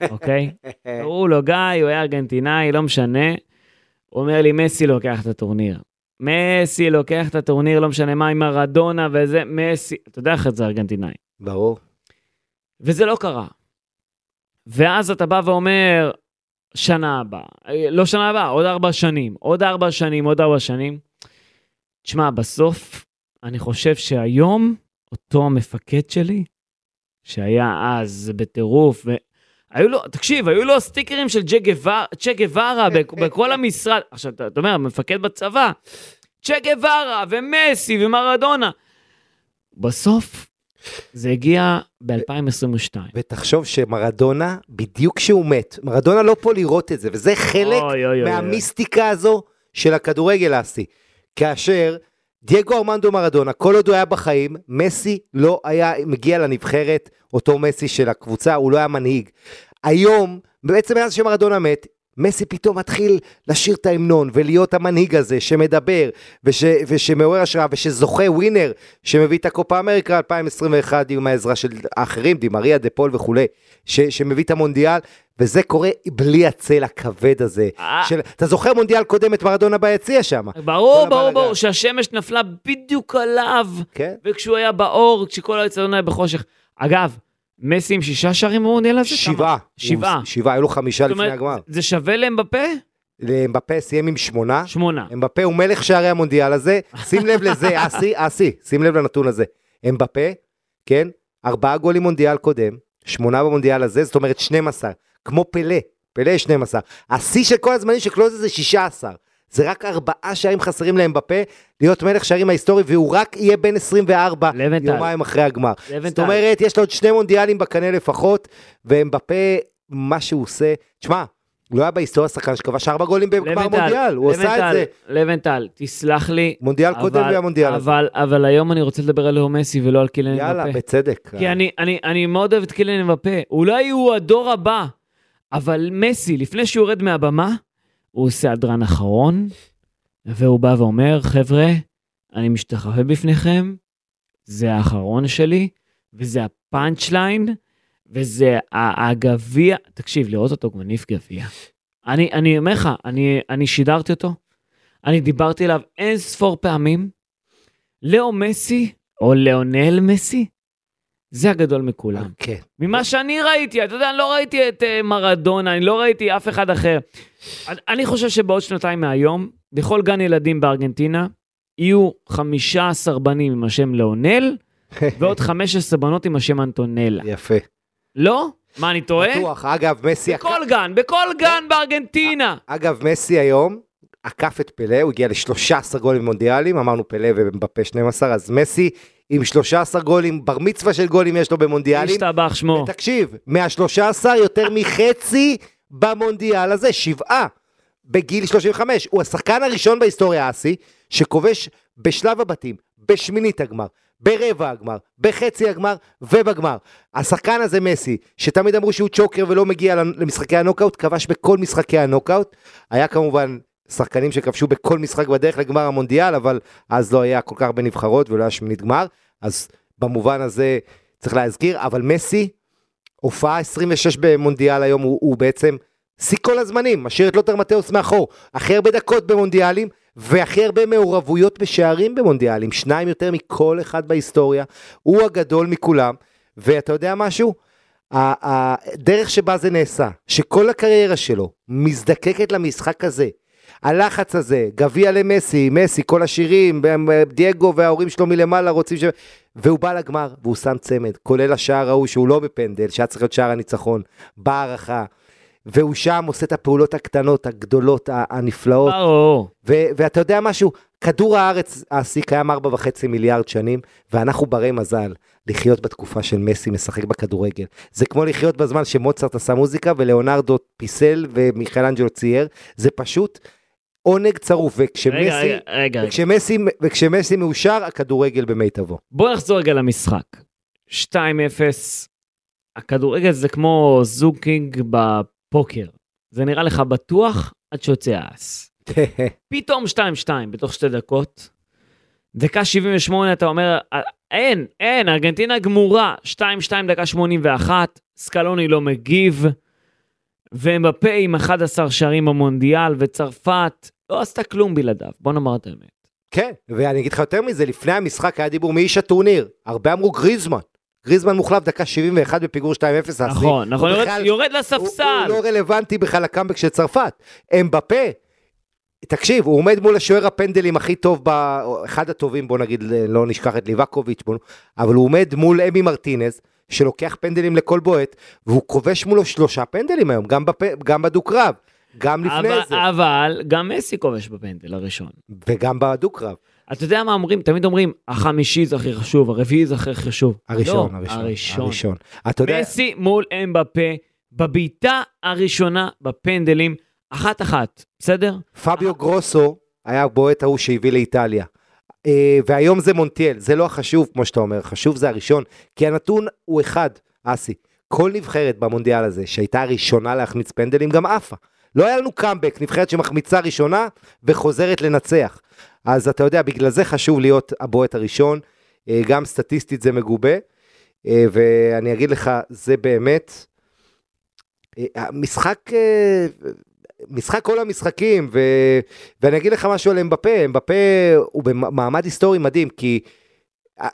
[LAUGHS] אוקיי? קראו לו גיא, הוא היה ארגנטינאי, לא משנה. הוא אומר לי, מסי לוקח את הטורניר. מסי לוקח את הטורניר, לא משנה מה, עם מרדונה וזה, מסי, אתה יודע איך זה ארגנטינאי. ברור. וזה לא קרה. ואז אתה בא ואומר, שנה הבאה, לא שנה הבאה, עוד ארבע שנים, עוד ארבע שנים, עוד ארבע שנים. תשמע, בסוף, אני חושב שהיום, אותו המפקד שלי, שהיה אז בטירוף, היו לו, תקשיב, היו לו סטיקרים של צ'ה גווארה [LAUGHS] בכל המשרד. עכשיו, אתה אומר, מפקד בצבא, צ'ה גווארה ומסי ומרדונה. בסוף, זה הגיע ב-2022. ותחשוב שמרדונה, בדיוק כשהוא מת, מרדונה לא פה לראות את זה, וזה חלק אוי, אוי, מהמיסטיקה אוי. הזו של הכדורגל האסי. כאשר דייגו ארמנדו מרדונה, כל עוד הוא היה בחיים, מסי לא היה מגיע לנבחרת, אותו מסי של הקבוצה, הוא לא היה מנהיג. היום, בעצם מאז שמרדונה מת, מסי פתאום מתחיל לשיר את ההמנון ולהיות המנהיג הזה שמדבר וש, ושמעורר השראה ושזוכה ווינר שמביא את הקופה אמריקה 2021 עם העזרה של האחרים, דימריה, דה פול וכולי, ש, שמביא את המונדיאל וזה קורה בלי הצל הכבד הזה. אה. של, אתה זוכר מונדיאל קודם את מרדונה ביציע שם? ברור, ברור, ברור, שהשמש נפלה בדיוק עליו. כן. וכשהוא היה באור, כשכל היצרון היה בחושך. אגב, מסי עם שישה שערים במונדיאל הזה? שבעה. שבעה. שבעה, היו לו חמישה לפני הגמר. זה שווה לאמבפה? לאמבפה סיים עם שמונה. שמונה. אמבפה הוא מלך שערי המונדיאל הזה. שים לב לזה, [LAUGHS] אסי, אסי, שים לב לנתון הזה. אמבפה, כן? ארבעה גולים מונדיאל קודם, שמונה במונדיאל הזה, זאת אומרת 12. כמו פלא, פלא 12. השיא של כל הזמנים של קלוזה זה 16. זה רק ארבעה שערים חסרים להם בפה, להיות מלך שערים ההיסטורי, והוא רק יהיה בן 24 לבנטל. יומיים אחרי הגמר. לבנטל. זאת אומרת, יש לו עוד שני מונדיאלים בקנה לפחות, והם בפה, מה שהוא עושה, תשמע, הוא לא היה בהיסטוריה שחקן שכבש ארבע גולים בגמר מונדיאל, הוא עשה את זה. לבנטל, תסלח לי. מונדיאל אבל, קודם והמונדיאל הזה. אבל, אבל היום אני רוצה לדבר על לאו מסי ולא על קילן מבפה. יאללה, בצדק. כי אני, אני, אני מאוד אוהב את קילן מבפה. אולי הוא הדור הבא, אבל מסי, לפני שהוא יורד מהבמה, הוא עושה הדרן אחרון, והוא בא ואומר, חבר'ה, אני משתחווה בפניכם, זה האחרון שלי, וזה הפאנצ' ליין, וזה הגביע, תקשיב, לראות אותו מניף גביע. אני, אני אומר לך, אני, אני שידרתי אותו, אני דיברתי אליו אין ספור פעמים. לאו מסי, או לאונל מסי, זה הגדול מכולם. כן. ממה שאני ראיתי, אתה יודע, אני לא ראיתי את uh, מרדונה, אני לא ראיתי אף אחד אחר. אני חושב שבעוד שנתיים מהיום, בכל גן ילדים בארגנטינה, יהיו 15 בנים עם השם לאונל, [LAUGHS] ועוד 15 בנות עם השם אנטונלה. יפה. לא? מה, אני טועה? בטוח, אגב, מסי... בכל גן, בכל גן בארגנטינה. אגב, מסי היום עקף את פלא, הוא הגיע ל-13 גולים במונדיאלים, אמרנו פלא ובפה 12, אז מסי עם 13 גולים, בר מצווה של גולים יש לו במונדיאלים. השתבח שמו. ותקשיב, מה-13 יותר מחצי במונדיאל הזה, שבעה. בגיל 35. הוא השחקן הראשון בהיסטוריה, אסי, שכובש בשלב הבתים, בשמינית הגמר, ברבע הגמר, בחצי הגמר ובגמר. השחקן הזה מסי, שתמיד אמרו שהוא צ'וקר ולא מגיע למשחקי הנוקאוט, כבש בכל משחקי הנוקאוט. היה כמובן שחקנים שכבשו בכל משחק בדרך לגמר המונדיאל, אבל אז לא היה כל כך הרבה נבחרות ולא היה שמינית גמר, אז במובן הזה צריך להזכיר, אבל מסי, הופעה 26 במונדיאל היום, הוא, הוא בעצם שיא כל הזמנים, משאיר את לוטר מטאוס מאחור, הכי הרבה דקות במונדיאלים, והכי הרבה מעורבויות בשערים במונדיאלים, שניים יותר מכל אחד בהיסטוריה, הוא הגדול מכולם, ואתה יודע משהו? הדרך שבה זה נעשה, שכל הקריירה שלו מזדקקת למשחק הזה, הלחץ הזה, גביע למסי, מסי, כל השירים, דייגו וההורים שלו מלמעלה רוצים ש... והוא בא לגמר, והוא שם צמד, כולל השער ההוא שהוא לא בפנדל, שהיה צריך להיות שער הניצחון, בהערכה. והוא שם עושה את הפעולות הקטנות, הגדולות, הנפלאות. ברור. ו- ואתה יודע משהו? כדור הארץ, השיא קיים 4.5 מיליארד שנים, ואנחנו ברי מזל לחיות בתקופה של מסי משחק בכדורגל. זה כמו לחיות בזמן שמוצרט עשה מוזיקה ולאונרדו פיסל ומיכאלנג'לו צייר, זה פשוט עונג צרוף, וכשמסי, רגע, רגע, רגע. וכשמסי, וכשמסי מאושר, הכדורגל במיטבו. בוא נחזור רגע למשחק. 2-0, הכדורגל זה כמו זוג king בפוקר. זה נראה לך בטוח עד שיוצא האס. [LAUGHS] פתאום 2-2 בתוך שתי דקות. דקה 78 אתה אומר, "אה, אין, אין, ארגנטינה גמורה. 2-2 דקה 81, סקלוני לא מגיב. ומבפה עם 11 שערים במונדיאל, וצרפת לא עשתה כלום בלעדיו, בוא נאמר את האמת. כן, ואני אגיד לך יותר מזה, לפני המשחק היה דיבור מאיש הטורניר. הרבה אמרו גריזמן. גריזמן מוחלף דקה 71 בפיגור 2-0. השיא. נכון, נכון, הוא יורד- בכלל- יורד הוא, לספסל. הוא לא רלוונטי בכלל לקאמבק של צרפת. אמבפה, תקשיב, הוא עומד מול השוער הפנדלים הכי טוב, ב... אחד הטובים, בוא נגיד, לא נשכח את ליבקוביץ', בוא... אבל הוא עומד מול אמי מרטינז, שלוקח פנדלים לכל בועט, והוא כובש מולו שלושה פנדלים היום, גם, בפ... גם בדו-קרב, גם לפני אבל, זה, אבל גם מסי כובש בפנדל הראשון. וגם בדו-קרב. אתה יודע מה אומרים? תמיד אומרים, החמישי זה הכי חשוב, הרביעי זה הכי חשוב. הראשון, לא, הראשון, הראשון. הראשון. אתה יודע, מסי מול אמבפה, בבעיטה הראשונה בפנדלים, אחת-אחת, בסדר? פביו גרוסו היה הבועט ההוא שהביא לאיטליה. אה, והיום זה מונטיאל, זה לא החשוב, כמו שאתה אומר, חשוב זה הראשון, כי הנתון הוא אחד, אסי. כל נבחרת במונדיאל הזה, שהייתה הראשונה להחמיץ פנדלים, גם עפה. לא היה לנו קאמבק, נבחרת שמחמיצה ראשונה וחוזרת לנצח. אז אתה יודע, בגלל זה חשוב להיות הבועט הראשון, אה, גם סטטיסטית זה מגובה, אה, ואני אגיד לך, זה באמת, אה, המשחק, משחק כל המשחקים, ו... ואני אגיד לך משהו על אמבפה, אמבפה הוא במעמד היסטורי מדהים, כי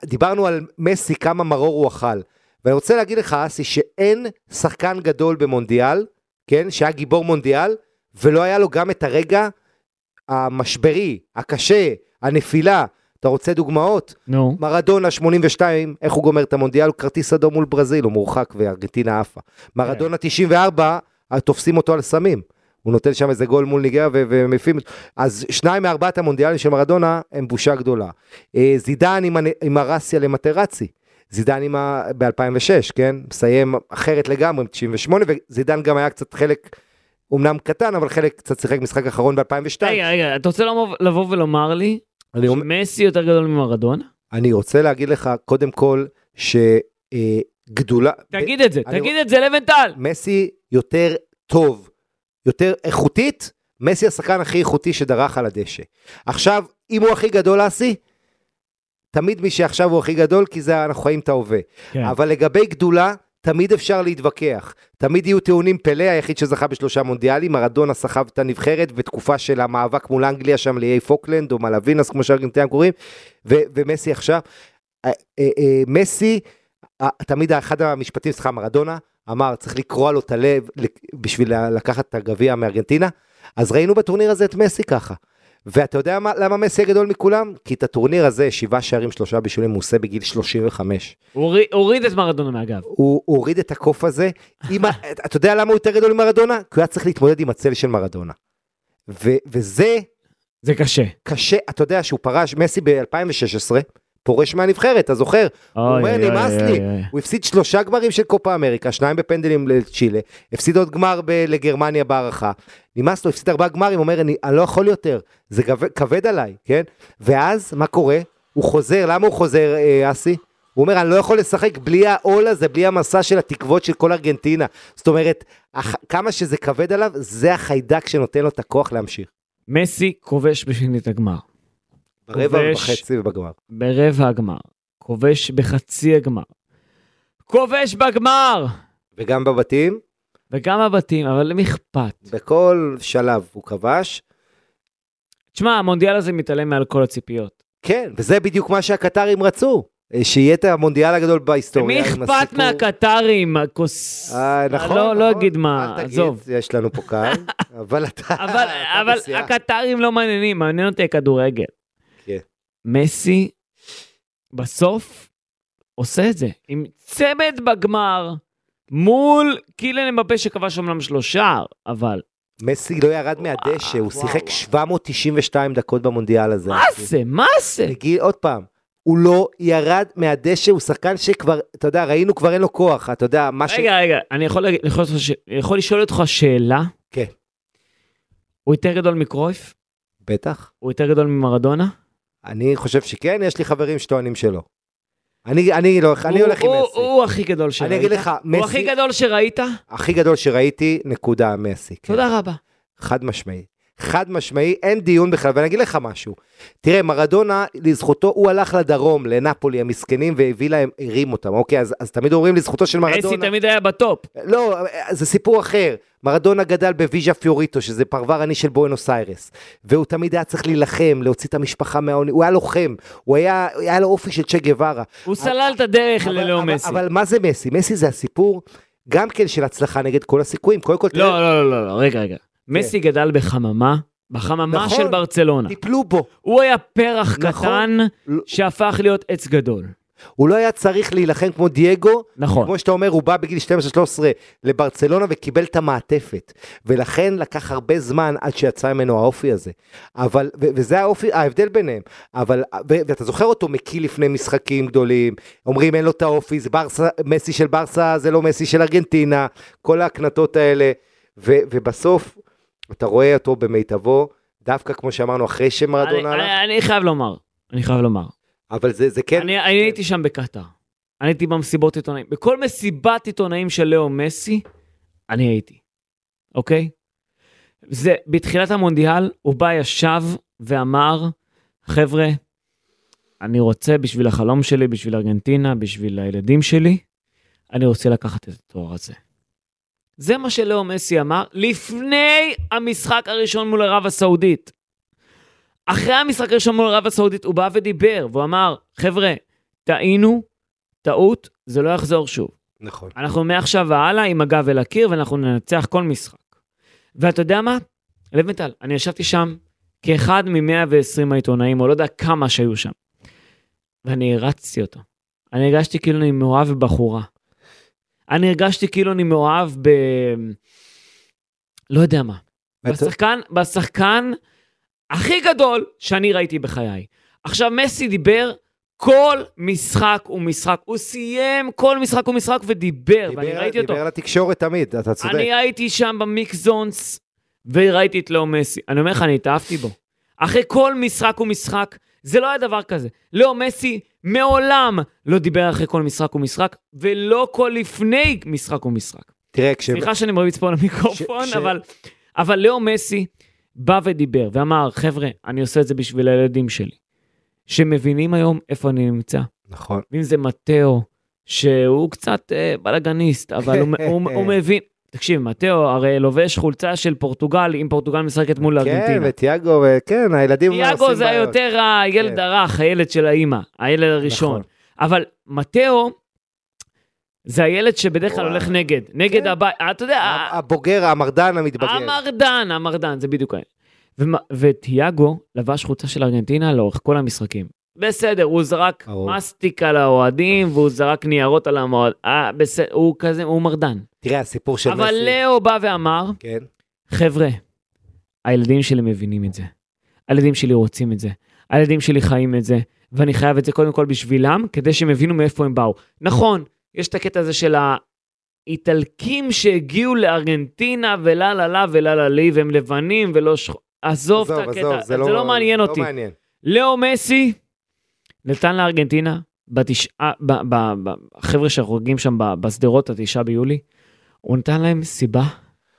דיברנו על מסי, כמה מרור הוא אכל. ואני רוצה להגיד לך, אסי, שאין שחקן גדול במונדיאל, כן, שהיה גיבור מונדיאל, ולא היה לו גם את הרגע המשברי, הקשה, הנפילה. אתה רוצה דוגמאות? נו. מרדונה 82, איך הוא גומר את המונדיאל? הוא כרטיס אדום מול ברזיל, הוא מורחק וארגנטינה עפה. מרדונה 94, תופסים אותו על סמים. הוא נותן שם איזה גול מול ניגריה ו- ומפיל. אז שניים מארבעת המונדיאלים של מרדונה הם בושה גדולה. אה, זידן עם, עם הרסיה למטרצי. זידן עם ה... ב-2006, כן? מסיים אחרת לגמרי, 98, וזידן גם היה קצת חלק, אומנם קטן, אבל חלק קצת שיחק משחק אחרון ב-2002. רגע, רגע, אתה רוצה לבוא- לבוא ולומר לי שמסי יותר גדול ממרדונה? אני רוצה להגיד לך, קודם כל, שגדולה... תגיד את זה, תגיד את זה לבנטל. מסי יותר טוב, יותר איכותית, מסי השחקן הכי איכותי שדרך על הדשא. עכשיו, אם הוא הכי גדול אסי, תמיד מי שעכשיו הוא הכי גדול, כי זה אנחנו חיים את ההווה. כן. אבל לגבי גדולה, תמיד אפשר להתווכח. תמיד יהיו טיעונים, פלה היחיד שזכה בשלושה מונדיאלים, מרדונה סחב את הנבחרת בתקופה של המאבק מול אנגליה שם לאיי פוקלנד, או מלווינס, כמו שהארגנטינים קוראים, ו- ומסי עכשיו. אה, אה, אה, מסי, תמיד אחד המשפטים, סליחה, מרדונה, אמר, צריך לקרוע לו את הלב בשביל לקחת את הגביע מארגנטינה, אז ראינו בטורניר הזה את מסי ככה. ואתה יודע מה, למה מסי הגדול מכולם? כי את הטורניר הזה, שבעה שערים, שלושה בישולים, הוא עושה בגיל 35. הוא הוריד- את מרדונה מהגב. הוא הוא הוריד את הקוף הזה. עם ה... [LAUGHS] אתה יודע למה הוא יותר גדול ממרדונה? כי הוא היה צריך להתמודד עם הצל של מרדונה. ו... וזה זה קשה. קשה, אתה יודע שהוא פרש, מסי ב-2016, פורש מהנבחרת, אתה זוכר? הוא אומר, נמאס לי. הוא הפסיד שלושה גמרים של קופה אמריקה, שניים בפנדלים לצ'ילה, הפסיד עוד גמר ב- לגרמניה בהערכה, נמאס לו, הפסיד ארבעה גמרים, אומר, אני, אני לא יכול יותר, זה כבד, כבד עליי, כן? ואז, מה קורה? הוא חוזר, למה הוא חוזר, אה, אסי? הוא אומר, אני לא יכול לשחק בלי העול הזה, בלי המסע של התקוות של כל ארגנטינה. זאת אומרת, הח- כמה שזה כבד עליו, זה החיידק שנותן לו את הכוח להמשיך. מסי כובש בשנית הגמר. ברבע כובש. וחצי ובגמר. ברבע הגמר. כובש בחצי הגמר. כובש בגמר! וגם בבתים, וגם הבתים, אבל למי אכפת? בכל שלב הוא כבש. תשמע, המונדיאל הזה מתעלם מעל כל הציפיות. כן, וזה בדיוק מה שהקטרים רצו, אה, שיהיה את המונדיאל הגדול בהיסטוריה. למי אכפת מהקטרים, הכוס... אה, נכון, לא, לא. אגיד מה, אל תגיד, עזוב. יש לנו פה קהל, [LAUGHS] אבל אתה... אבל. הקטרים לא מעניינים, מעניין אותי הכדורגל. מסי, בסוף, עושה את זה, עם צמד בגמר, מול קילן אמבפה שכבש אומנם שלושה, אבל מסי לא ירד מהדשא, הוא וואו, שיחק וואו. 792 דקות במונדיאל הזה. מה זה, מה זה? תגיד עוד פעם, הוא לא ירד מהדשא, הוא שחקן שכבר, אתה יודע, ראינו כבר אין לו כוח, אתה יודע, מה ש... רגע, רגע, אני יכול, להגיד- יכול, לשאול יכול לשאול אותך שאלה? כן. הוא יותר גדול מקרויף? בטח. הוא יותר גדול ממרדונה? אני חושב שכן, יש לי חברים שטוענים שלא. אני, אני, לא, אני הוא- הולך עם הוא- מסי. הוא הכי גדול שראית. אני אגיד לך, הוא הכי מסי, גדול שראית? הכי גדול שראיתי, נקודה, מסי. כן. תודה רבה. חד משמעי. חד משמעי, אין דיון בכלל, ואני אגיד לך משהו. תראה, מרדונה, לזכותו, הוא הלך לדרום, לנפולי, המסכנים, והביא להם, הרים אותם, אוקיי? אז, אז תמיד אומרים לזכותו של מסי מרדונה... תמיד היה ב top. לא, זה סיפור אחר. מרדונה גדל בוויז'ה פיוריטו, שזה פרבר עני של בואנוס איירס. והוא תמיד היה צריך להילחם, להוציא את המשפחה מהעוני. הוא היה לוחם, הוא היה, היה לו אופי של צ'ה גווארה. הוא סלל את הדרך אבל- ללאו אבל- מסי. אבל מה זה מסי? מסי זה הסיפור גם כן של הצלחה נגד כל הסיכויים. קודם כל, תראה, לא, לא, לא, לא, רגע, רגע. מסי גדל בחממה, בחממה נכון. של ברצלונה. טיפלו בו. הוא היה פרח נכון. קטן לא- שהפך להיות עץ גדול. הוא לא היה צריך להילחם כמו דייגו, נכון. כמו שאתה אומר, הוא בא בגיל 12-13 לברצלונה וקיבל את המעטפת. ולכן לקח הרבה זמן עד שיצא ממנו האופי הזה. אבל, ו- וזה האופי, ההבדל ביניהם. אבל, ו- ואתה זוכר אותו מקיא לפני משחקים גדולים, אומרים אין לו את האופי, זה ברסה, מסי של ברסה זה לא מסי של ארגנטינה, כל ההקנטות האלה. ו- ובסוף, אתה רואה אותו במיטבו, דווקא כמו שאמרנו, אחרי שמרדונה הלך, אני אני חייב לומר, אני חייב לומר. אבל זה, זה כן... אני אני הייתי שם בקטאר. אני הייתי במסיבות עיתונאים. בכל מסיבת עיתונאים של לאו מסי, אני הייתי, אוקיי? זה, בתחילת המונדיאל, הוא בא, ישב ואמר, חבר'ה, אני רוצה בשביל החלום שלי, בשביל ארגנטינה, בשביל הילדים שלי, אני רוצה לקחת את התואר הזה. זה מה שלאו מסי אמר לפני המשחק הראשון מול ערב הסעודית. אחרי המשחק הראשון מול ערב הסעודית הוא בא ודיבר, והוא אמר, חבר'ה, טעינו, טעות, זה לא יחזור שוב. נכון. אנחנו מעכשיו והלאה עם הגב אל הקיר ואנחנו ננצח כל משחק. ואתה יודע מה? לב מטל, אני ישבתי שם כאחד מ-120 העיתונאים, או לא יודע כמה שהיו שם. ואני הרצתי אותו. אני הרגשתי כאילו אני מאוהב בבחורה. אני הרגשתי כאילו אני מאוהב ב... לא יודע מה. בשחקן, בשחקן הכי גדול שאני ראיתי בחיי. עכשיו, מסי דיבר כל משחק ומשחק. הוא סיים כל משחק ומשחק ודיבר, ואני דיבר- ראיתי אותו. דיבר לתקשורת תמיד, אתה צודק. אני הייתי שם במיקס זונס, וראיתי את לאו מסי. אני אומר לך, אני התאהבתי בו. אחרי כל משחק ומשחק, זה לא היה דבר כזה. לאו מסי מעולם לא דיבר אחרי כל משחק ומשחק, ולא כל לפני משחק ומשחק. תראה, כש... סליחה שאני מרביץ פה למיקרופון, ש- ש- אבל, אבל לאו מסי בא ודיבר ואמר, חבר'ה, אני עושה את זה בשביל הילדים שלי, שמבינים היום איפה אני נמצא. נכון. ואם זה מתאו, שהוא קצת אה, בלאגניסט, אבל הוא, הוא, הוא [LAUGHS] מבין. תקשיב, מתאו הרי לובש חולצה של פורטוגל, אם פורטוגל משחקת מול כן, ארגנטינה. וטיאגו, כן, הילדים תיאגו עושים זה בעיות. יותר הילד כן. הרך, הילד של האימא, הילד הראשון. נכון. אבל מתאו, זה הילד שבדרך כלל. הולך נגד, נגד כן. הבית, אתה יודע, הבוגר, המרדן המתבגר. המרדן, המרדן, זה בדיוק העניין. וטיאגו לבש חולצה של ארגנטינה לאורך כל המשחקים. בסדר, הוא זרק ברור. מסטיק על האוהדים, והוא זרק ניירות על המועד... אה, בסדר, הוא כזה, הוא מרדן. תראה, הסיפור של אבל מסי. לאו בא ואמר, כן. חבר'ה, הילדים שלי מבינים את זה. הילדים שלי רוצים את זה. הילדים שלי חיים את זה, ואני חייב את זה קודם כל בשבילם, כדי שהם יבינו מאיפה הם באו. נכון, יש את הקטע הזה של האיטלקים שהגיעו לארגנטינה ולה לה לה ולה לה לי, והם לבנים ולא שחור... עזוב את הקטע, זה לא מעניין אותי. לא מעניין. לאו מסי נתן לארגנטינה, בתשעה, החבר'ה שחוגגים שם בשדרות, התשעה ביולי, הוא נתן להם סיבה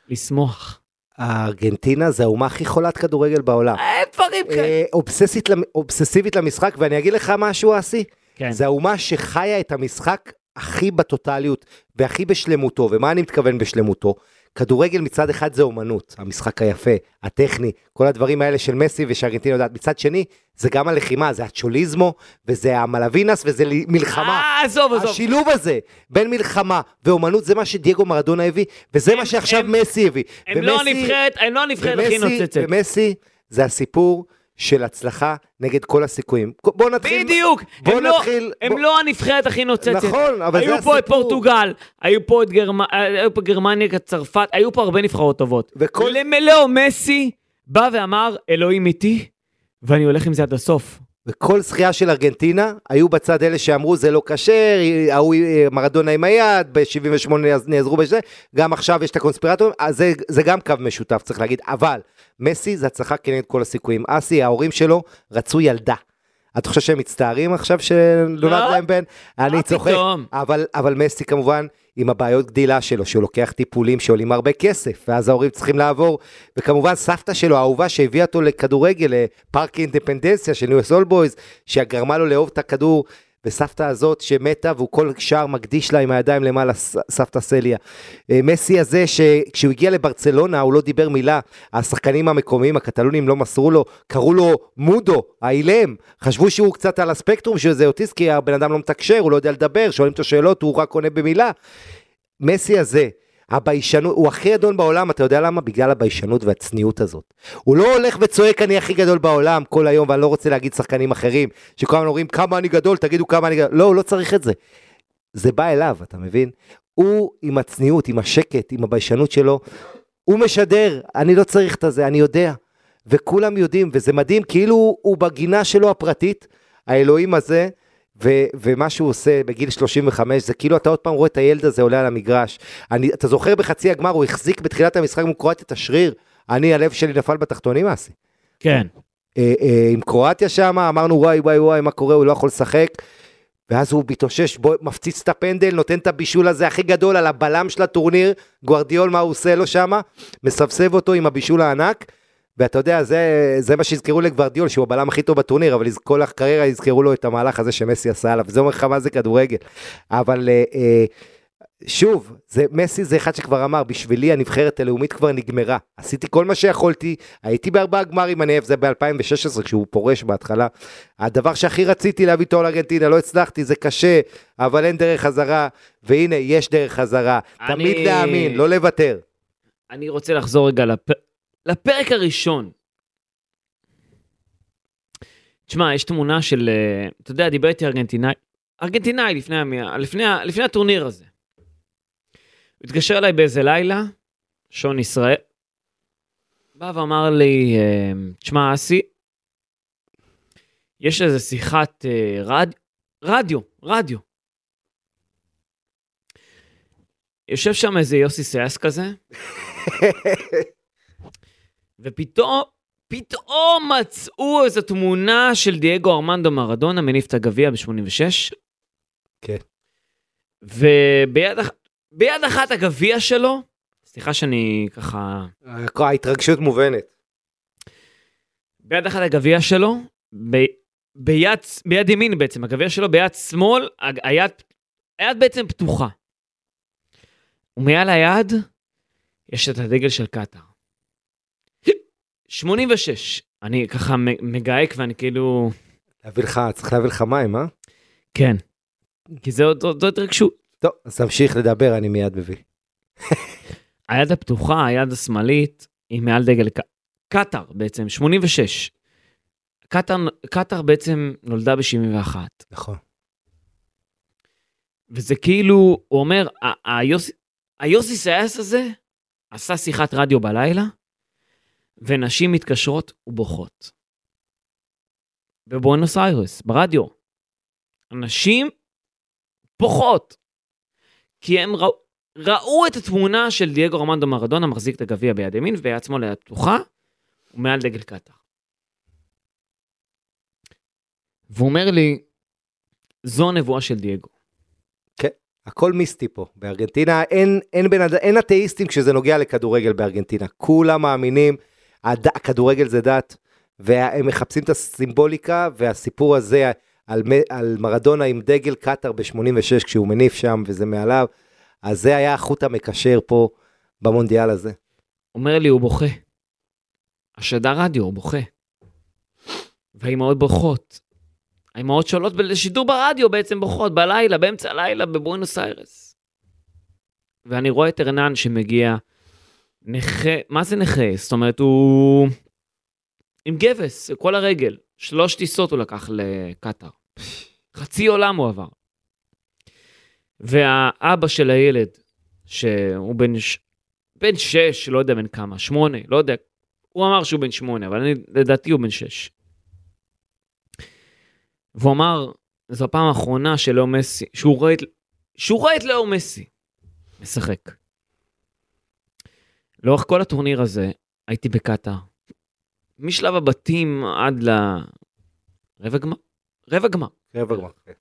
לשמוח. הארגנטינה זה האומה הכי חולת כדורגל בעולם. אין דברים כאלה. אה, אובססיבית למשחק, ואני אגיד לך משהו, אסי. כן. זה האומה שחיה את המשחק הכי בטוטליות והכי בשלמותו. ומה אני מתכוון בשלמותו? כדורגל מצד אחד זה אומנות, המשחק היפה, הטכני, כל הדברים האלה של מסי ושארגנטינה יודעת. מצד שני, זה גם הלחימה, זה הצ'וליזמו, וזה המלווינס, וזה מלחמה. אה, עזוב, עזוב. השילוב הזה בין מלחמה ואומנות זה מה שדייגו מרדונה הביא, וזה הם- מה שעכשיו הם- מסי הביא. הם לא ומסי- הנבחרת, הם לא הנבחרת הכי נוצצת. ומסי זה הסיפור של הצלחה נגד כל הסיכויים. בוא נתחיל... בדיוק, בוא הם, לא, נתחיל... הם בוא... לא הנבחרת הכי נוצצת. נכון, אבל זה היו הסיפור. פה את פורטוגל, היו פה, את גרמ... היו פה גרמניה, צרפת, היו פה הרבה נבחרות טובות. וכל... למלאו מסי בא ואמר, אלוהים איתי, ואני הולך עם זה עד הסוף. וכל זכייה של ארגנטינה, היו בצד אלה שאמרו זה לא כשר, ההוא מרדונה עם היד, ב-78 נעזרו בזה, גם עכשיו יש את הקונספירטורים, אז זה, זה גם קו משותף צריך להגיד, אבל מסי זה הצלחה כנגד כל הסיכויים. אסי, ההורים שלו רצו ילדה. אתה חושב שהם מצטערים עכשיו שנולד לא. להם בן? אני צוחק? אבל, אבל מסי כמובן, עם הבעיות גדילה שלו, שהוא לוקח טיפולים שעולים הרבה כסף, ואז ההורים צריכים לעבור, וכמובן סבתא שלו, האהובה שהביאה אותו לכדורגל, לפארק אינדפנדנציה של ניו אול בויז, שגרמה לו לאהוב את הכדור, וסבתא הזאת שמתה, והוא כל שער מקדיש לה עם הידיים למעלה, סבתא סליה. אה, מסי הזה, שכשהוא הגיע לברצלונה, הוא לא דיבר מילה, השחקנים המקומיים, הקטלונים לא מסרו לו, קראו לו מודו, האילם, חשבו שהוא קצת על הספקטרום של זה אוטיסט, כי הבן אדם לא מתקשר, הוא לא יודע לדבר, שואלים אותו שאלות, הוא רק עונה במילה. מסי הזה, הביישנות, הוא הכי גדול בעולם, אתה יודע למה? בגלל הביישנות והצניעות הזאת. הוא לא הולך וצועק אני הכי גדול בעולם כל היום, ואני לא רוצה להגיד שחקנים אחרים, שכל הזמן אומרים כמה אני גדול, תגידו כמה אני גדול. לא, הוא לא צריך את זה. זה בא אליו, אתה מבין? הוא עם הצניעות, עם השקט, עם הביישנות שלו, הוא משדר, אני לא צריך את הזה, אני יודע. וכולם יודעים, וזה מדהים, כאילו הוא, בגינה שלו הפרטית, האלוהים הזה, ו- ומה שהוא עושה בגיל 35, זה כאילו אתה עוד פעם רואה את הילד הזה עולה על המגרש. אני, אתה זוכר בחצי הגמר, הוא החזיק בתחילת המשחק מול קרואטיה את השריר, אני, הלב שלי נפל בתחתונים, אסי. כן. אה, אה, עם קרואטיה שם, אמרנו וואי וואי וואי, מה קורה, הוא לא יכול לשחק. ואז הוא מתאושש, מפציץ את הפנדל, נותן את הבישול הזה הכי גדול על הבלם של הטורניר, גוארדיול, מה הוא עושה לו שם? מסבסב אותו עם הבישול הענק, ואתה יודע, זה, זה מה שיזכרו לגוורדיול, שהוא הבלם הכי טוב בטורניר, אבל כל הקריירה יזכרו לו את המהלך הזה שמסי עשה עליו, זה אומר לך מה זה כדורגל. אבל אה, אה, שוב, זה, מסי זה אחד שכבר אמר, בשבילי הנבחרת הלאומית כבר נגמרה. עשיתי כל מה שיכולתי, הייתי בארבעה גמרים, אני אוהב, זה ב-2016, כשהוא פורש בהתחלה. הדבר שהכי רציתי להביא אותו לארגנטינה, לא הצלחתי, זה קשה, אבל אין דרך חזרה, והנה, יש דרך חזרה. אני- תמיד להאמין, לא לוותר. אני רוצה לחזור רגע לפ... לפרק הראשון. תשמע, יש תמונה של, אה, אתה יודע, דיבר איתי ארגנטינאי, ארגנטינאי לפני, המי- לפני, לפני הטורניר הזה. הוא התקשר אליי באיזה לילה, שעון ישראל, בא ואמר לי, אה, תשמע, אסי, יש איזה שיחת אה, רד... רדיו, רדיו. יושב שם איזה יוסי סייס כזה, [LAUGHS] ופתאום, פתאום מצאו איזו תמונה של דייגו ארמנדו מרדונה מניף את הגביע ב-86. כן. וביד אח... ביד אחת הגביע שלו, סליחה שאני ככה... ההתרגשות מובנת. ביד אחת הגביע שלו, ב... ביד, ביד ימין בעצם, הגביע שלו ביד שמאל, היד, היד בעצם פתוחה. ומעל היד יש את הדגל של קטאר. 86. אני ככה מגהק ואני כאילו... להביא לך, צריך להביא לך מים, אה? כן. כי זה עוד התרגשות. טוב, אז תמשיך לדבר, אני מיד מביא. [LAUGHS] היד הפתוחה, היד השמאלית, היא מעל דגל ק... קטאר בעצם, 86. קטאר, קטאר בעצם נולדה ב-71. נכון. וזה כאילו, הוא אומר, היוסי סייס הזה עשה שיחת רדיו בלילה, ונשים מתקשרות ובוכות. בבואנוס איירס, ברדיו. אנשים בוכות. כי הם ראו, ראו את התמונה של דייגו רמנדו מרדונה מחזיק את הגביע ביד ימין, וביד שמאל היד פתוחה, ומעל דגל קטאר. והוא אומר לי, זו הנבואה של דייגו. הכל מיסטי פה. בארגנטינה אין, אין, בן, אד- אין אתאיסטים כשזה נוגע לכדורגל בארגנטינה. כולם מאמינים, הכדורגל זה דת, והם מחפשים את הסימבוליקה, והסיפור הזה על, על מרדונה עם דגל קטאר ב-86, כשהוא מניף שם וזה מעליו, אז זה היה החוט המקשר פה במונדיאל הזה. אומר לי, הוא בוכה. השדר רדיו, הוא בוכה. והאימהות בוכות. האימהות שעולות לשידור ברדיו בעצם בוכות, בלילה, באמצע הלילה בבואנוס איירס. ואני רואה את ארנן שמגיע נכה, מה זה נכה? זאת אומרת, הוא... עם גבס, כל הרגל. שלוש טיסות הוא לקח לקטאר. חצי עולם הוא עבר. והאבא של הילד, שהוא בן, ש... בן שש, לא יודע בן כמה, שמונה, לא יודע, הוא אמר שהוא בן שמונה, אבל אני, לדעתי הוא בן שש. והוא אמר, זו הפעם האחרונה של לאו מסי, שהוא רואה את, שהוא רואה את לאו מסי משחק. לאורך כל הטורניר הזה הייתי בקטאר. משלב הבתים עד לרבע גמר? רבע גמר. רבע גמר. כן.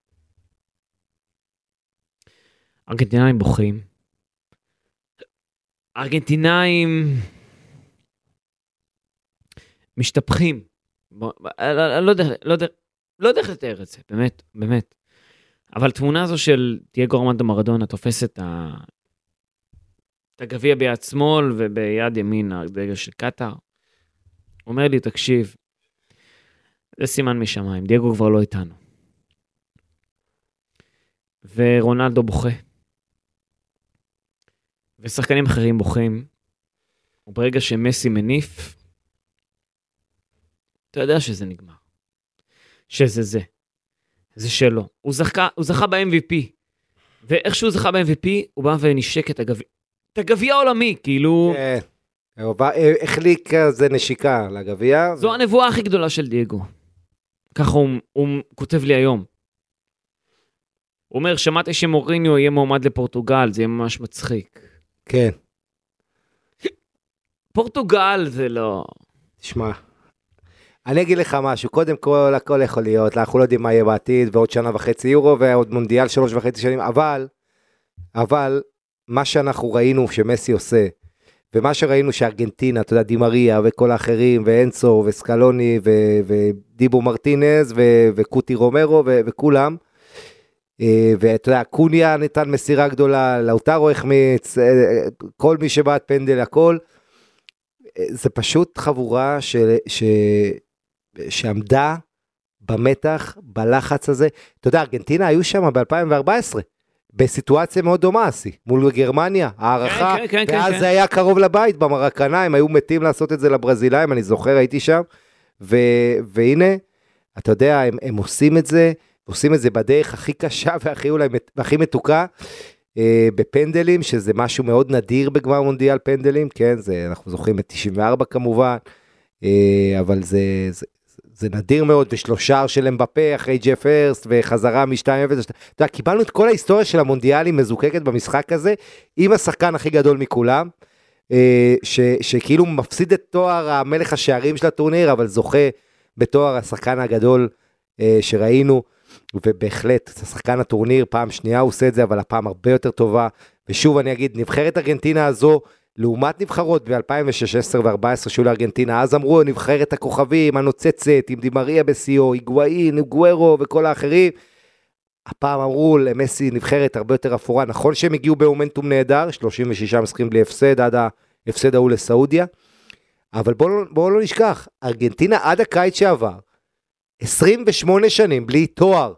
ארגנטינאים בוכים. ארגנטינאים משתפכים. אני לא יודע, לא יודע, לא יודע איך לתאר את זה, באמת, באמת. אבל תמונה הזו של דייגו ארמנדו מרדונה תופס את, ה... את הגביע ביד שמאל וביד ימין הדגל של קטאר. אומר לי, תקשיב, זה סימן משמיים, דייגו כבר לא איתנו. ורונלדו בוכה. ושחקנים אחרים בוכים. וברגע שמסי מניף, אתה יודע שזה נגמר. שזה זה. זה שלו. הוא, זכה, הוא זכה ב-MVP. ואיך שהוא זכה ב-MVP, הוא בא ונשק את הגביע. את הגביע העולמי, כאילו... כן. אה, החליק כזה נשיקה לגביע. זו הנבואה הכי גדולה של דייגו. ככה הוא, הוא כותב לי היום. הוא אומר, שמעתי שמוריניו יהיה מועמד לפורטוגל, זה יהיה ממש מצחיק. כן. פורטוגל זה לא... תשמע, אני אגיד לך משהו, קודם כל הכל יכול להיות, אנחנו לא יודעים מה יהיה בעתיד, ועוד שנה וחצי יורו, ועוד מונדיאל שלוש וחצי שנים, אבל, אבל, מה שאנחנו ראינו שמסי עושה, ומה שראינו שארגנטינה, אתה יודע, דימריה וכל האחרים, ואנסו, וסקלוני, ו- ודיבו מרטינז, ו- וקוטי רומרו, ו- וכולם, אה, ואתה יודע, קוניה נתן מסירה גדולה, לאוטרו החמיץ, אה, כל מי שבעט פנדל, הכל. אה, זה פשוט חבורה ש... ש... שעמדה במתח, בלחץ הזה. אתה יודע, ארגנטינה היו שם ב-2014, בסיטואציה מאוד דומה, אסי, מול גרמניה, הערכה, כן, כן, כן, ואז כן. זה היה קרוב לבית, במרקנה, הם היו מתים לעשות את זה לברזילאים, אני זוכר, הייתי שם, ו... והנה, אתה יודע, הם, הם עושים את זה, עושים את זה בדרך הכי קשה והכי אולי והכי מתוקה. אה, בפנדלים, שזה משהו מאוד נדיר בגמר מונדיאל פנדלים, כן, זה, אנחנו זוכרים את 94 כמובן, אה, אבל זה, זה, זה נדיר מאוד, ושלושה של אמבפה אחרי ג'ף הרסט, וחזרה מ-2-0. אתה יודע, קיבלנו את כל ההיסטוריה של המונדיאלים מזוקקת במשחק הזה, עם השחקן הכי גדול מכולם, אה, ש, שכאילו מפסיד את תואר המלך השערים של הטורניר, אבל זוכה בתואר השחקן הגדול אה, שראינו. ובהחלט, זה שחקן הטורניר, פעם שנייה הוא עושה את זה, אבל הפעם הרבה יותר טובה. ושוב אני אגיד, נבחרת ארגנטינה הזו, לעומת נבחרות ב-2016 ו-2014 שהיו לארגנטינה, אז אמרו, נבחרת הכוכבים, הנוצצת, עם דימריה בשיאו, היגואין, היגוארו וכל האחרים. הפעם אמרו למסי נבחרת הרבה יותר אפורה, נכון שהם הגיעו במומנטום נהדר, 36 משחקים בלי הפסד עד ההפסד ההוא לסעודיה, אבל בואו לא, בוא לא נשכח, ארגנטינה עד הקיץ שעבר, 28 שנים בלי תואר.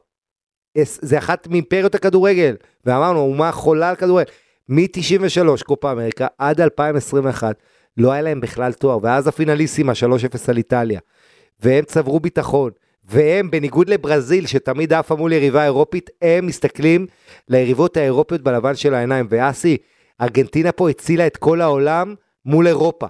זה אחת מאימפריות הכדורגל, ואמרנו, אומה חולה על כדורגל. מ-93, קופה אמריקה, עד 2021, לא היה להם בכלל תואר, ואז הפינליסימה, 3-0 על איטליה. והם צברו ביטחון, והם, בניגוד לברזיל, שתמיד עפה מול יריבה אירופית, הם מסתכלים ליריבות האירופיות בלבן של העיניים. ואסי, ארגנטינה פה הצילה את כל העולם מול אירופה.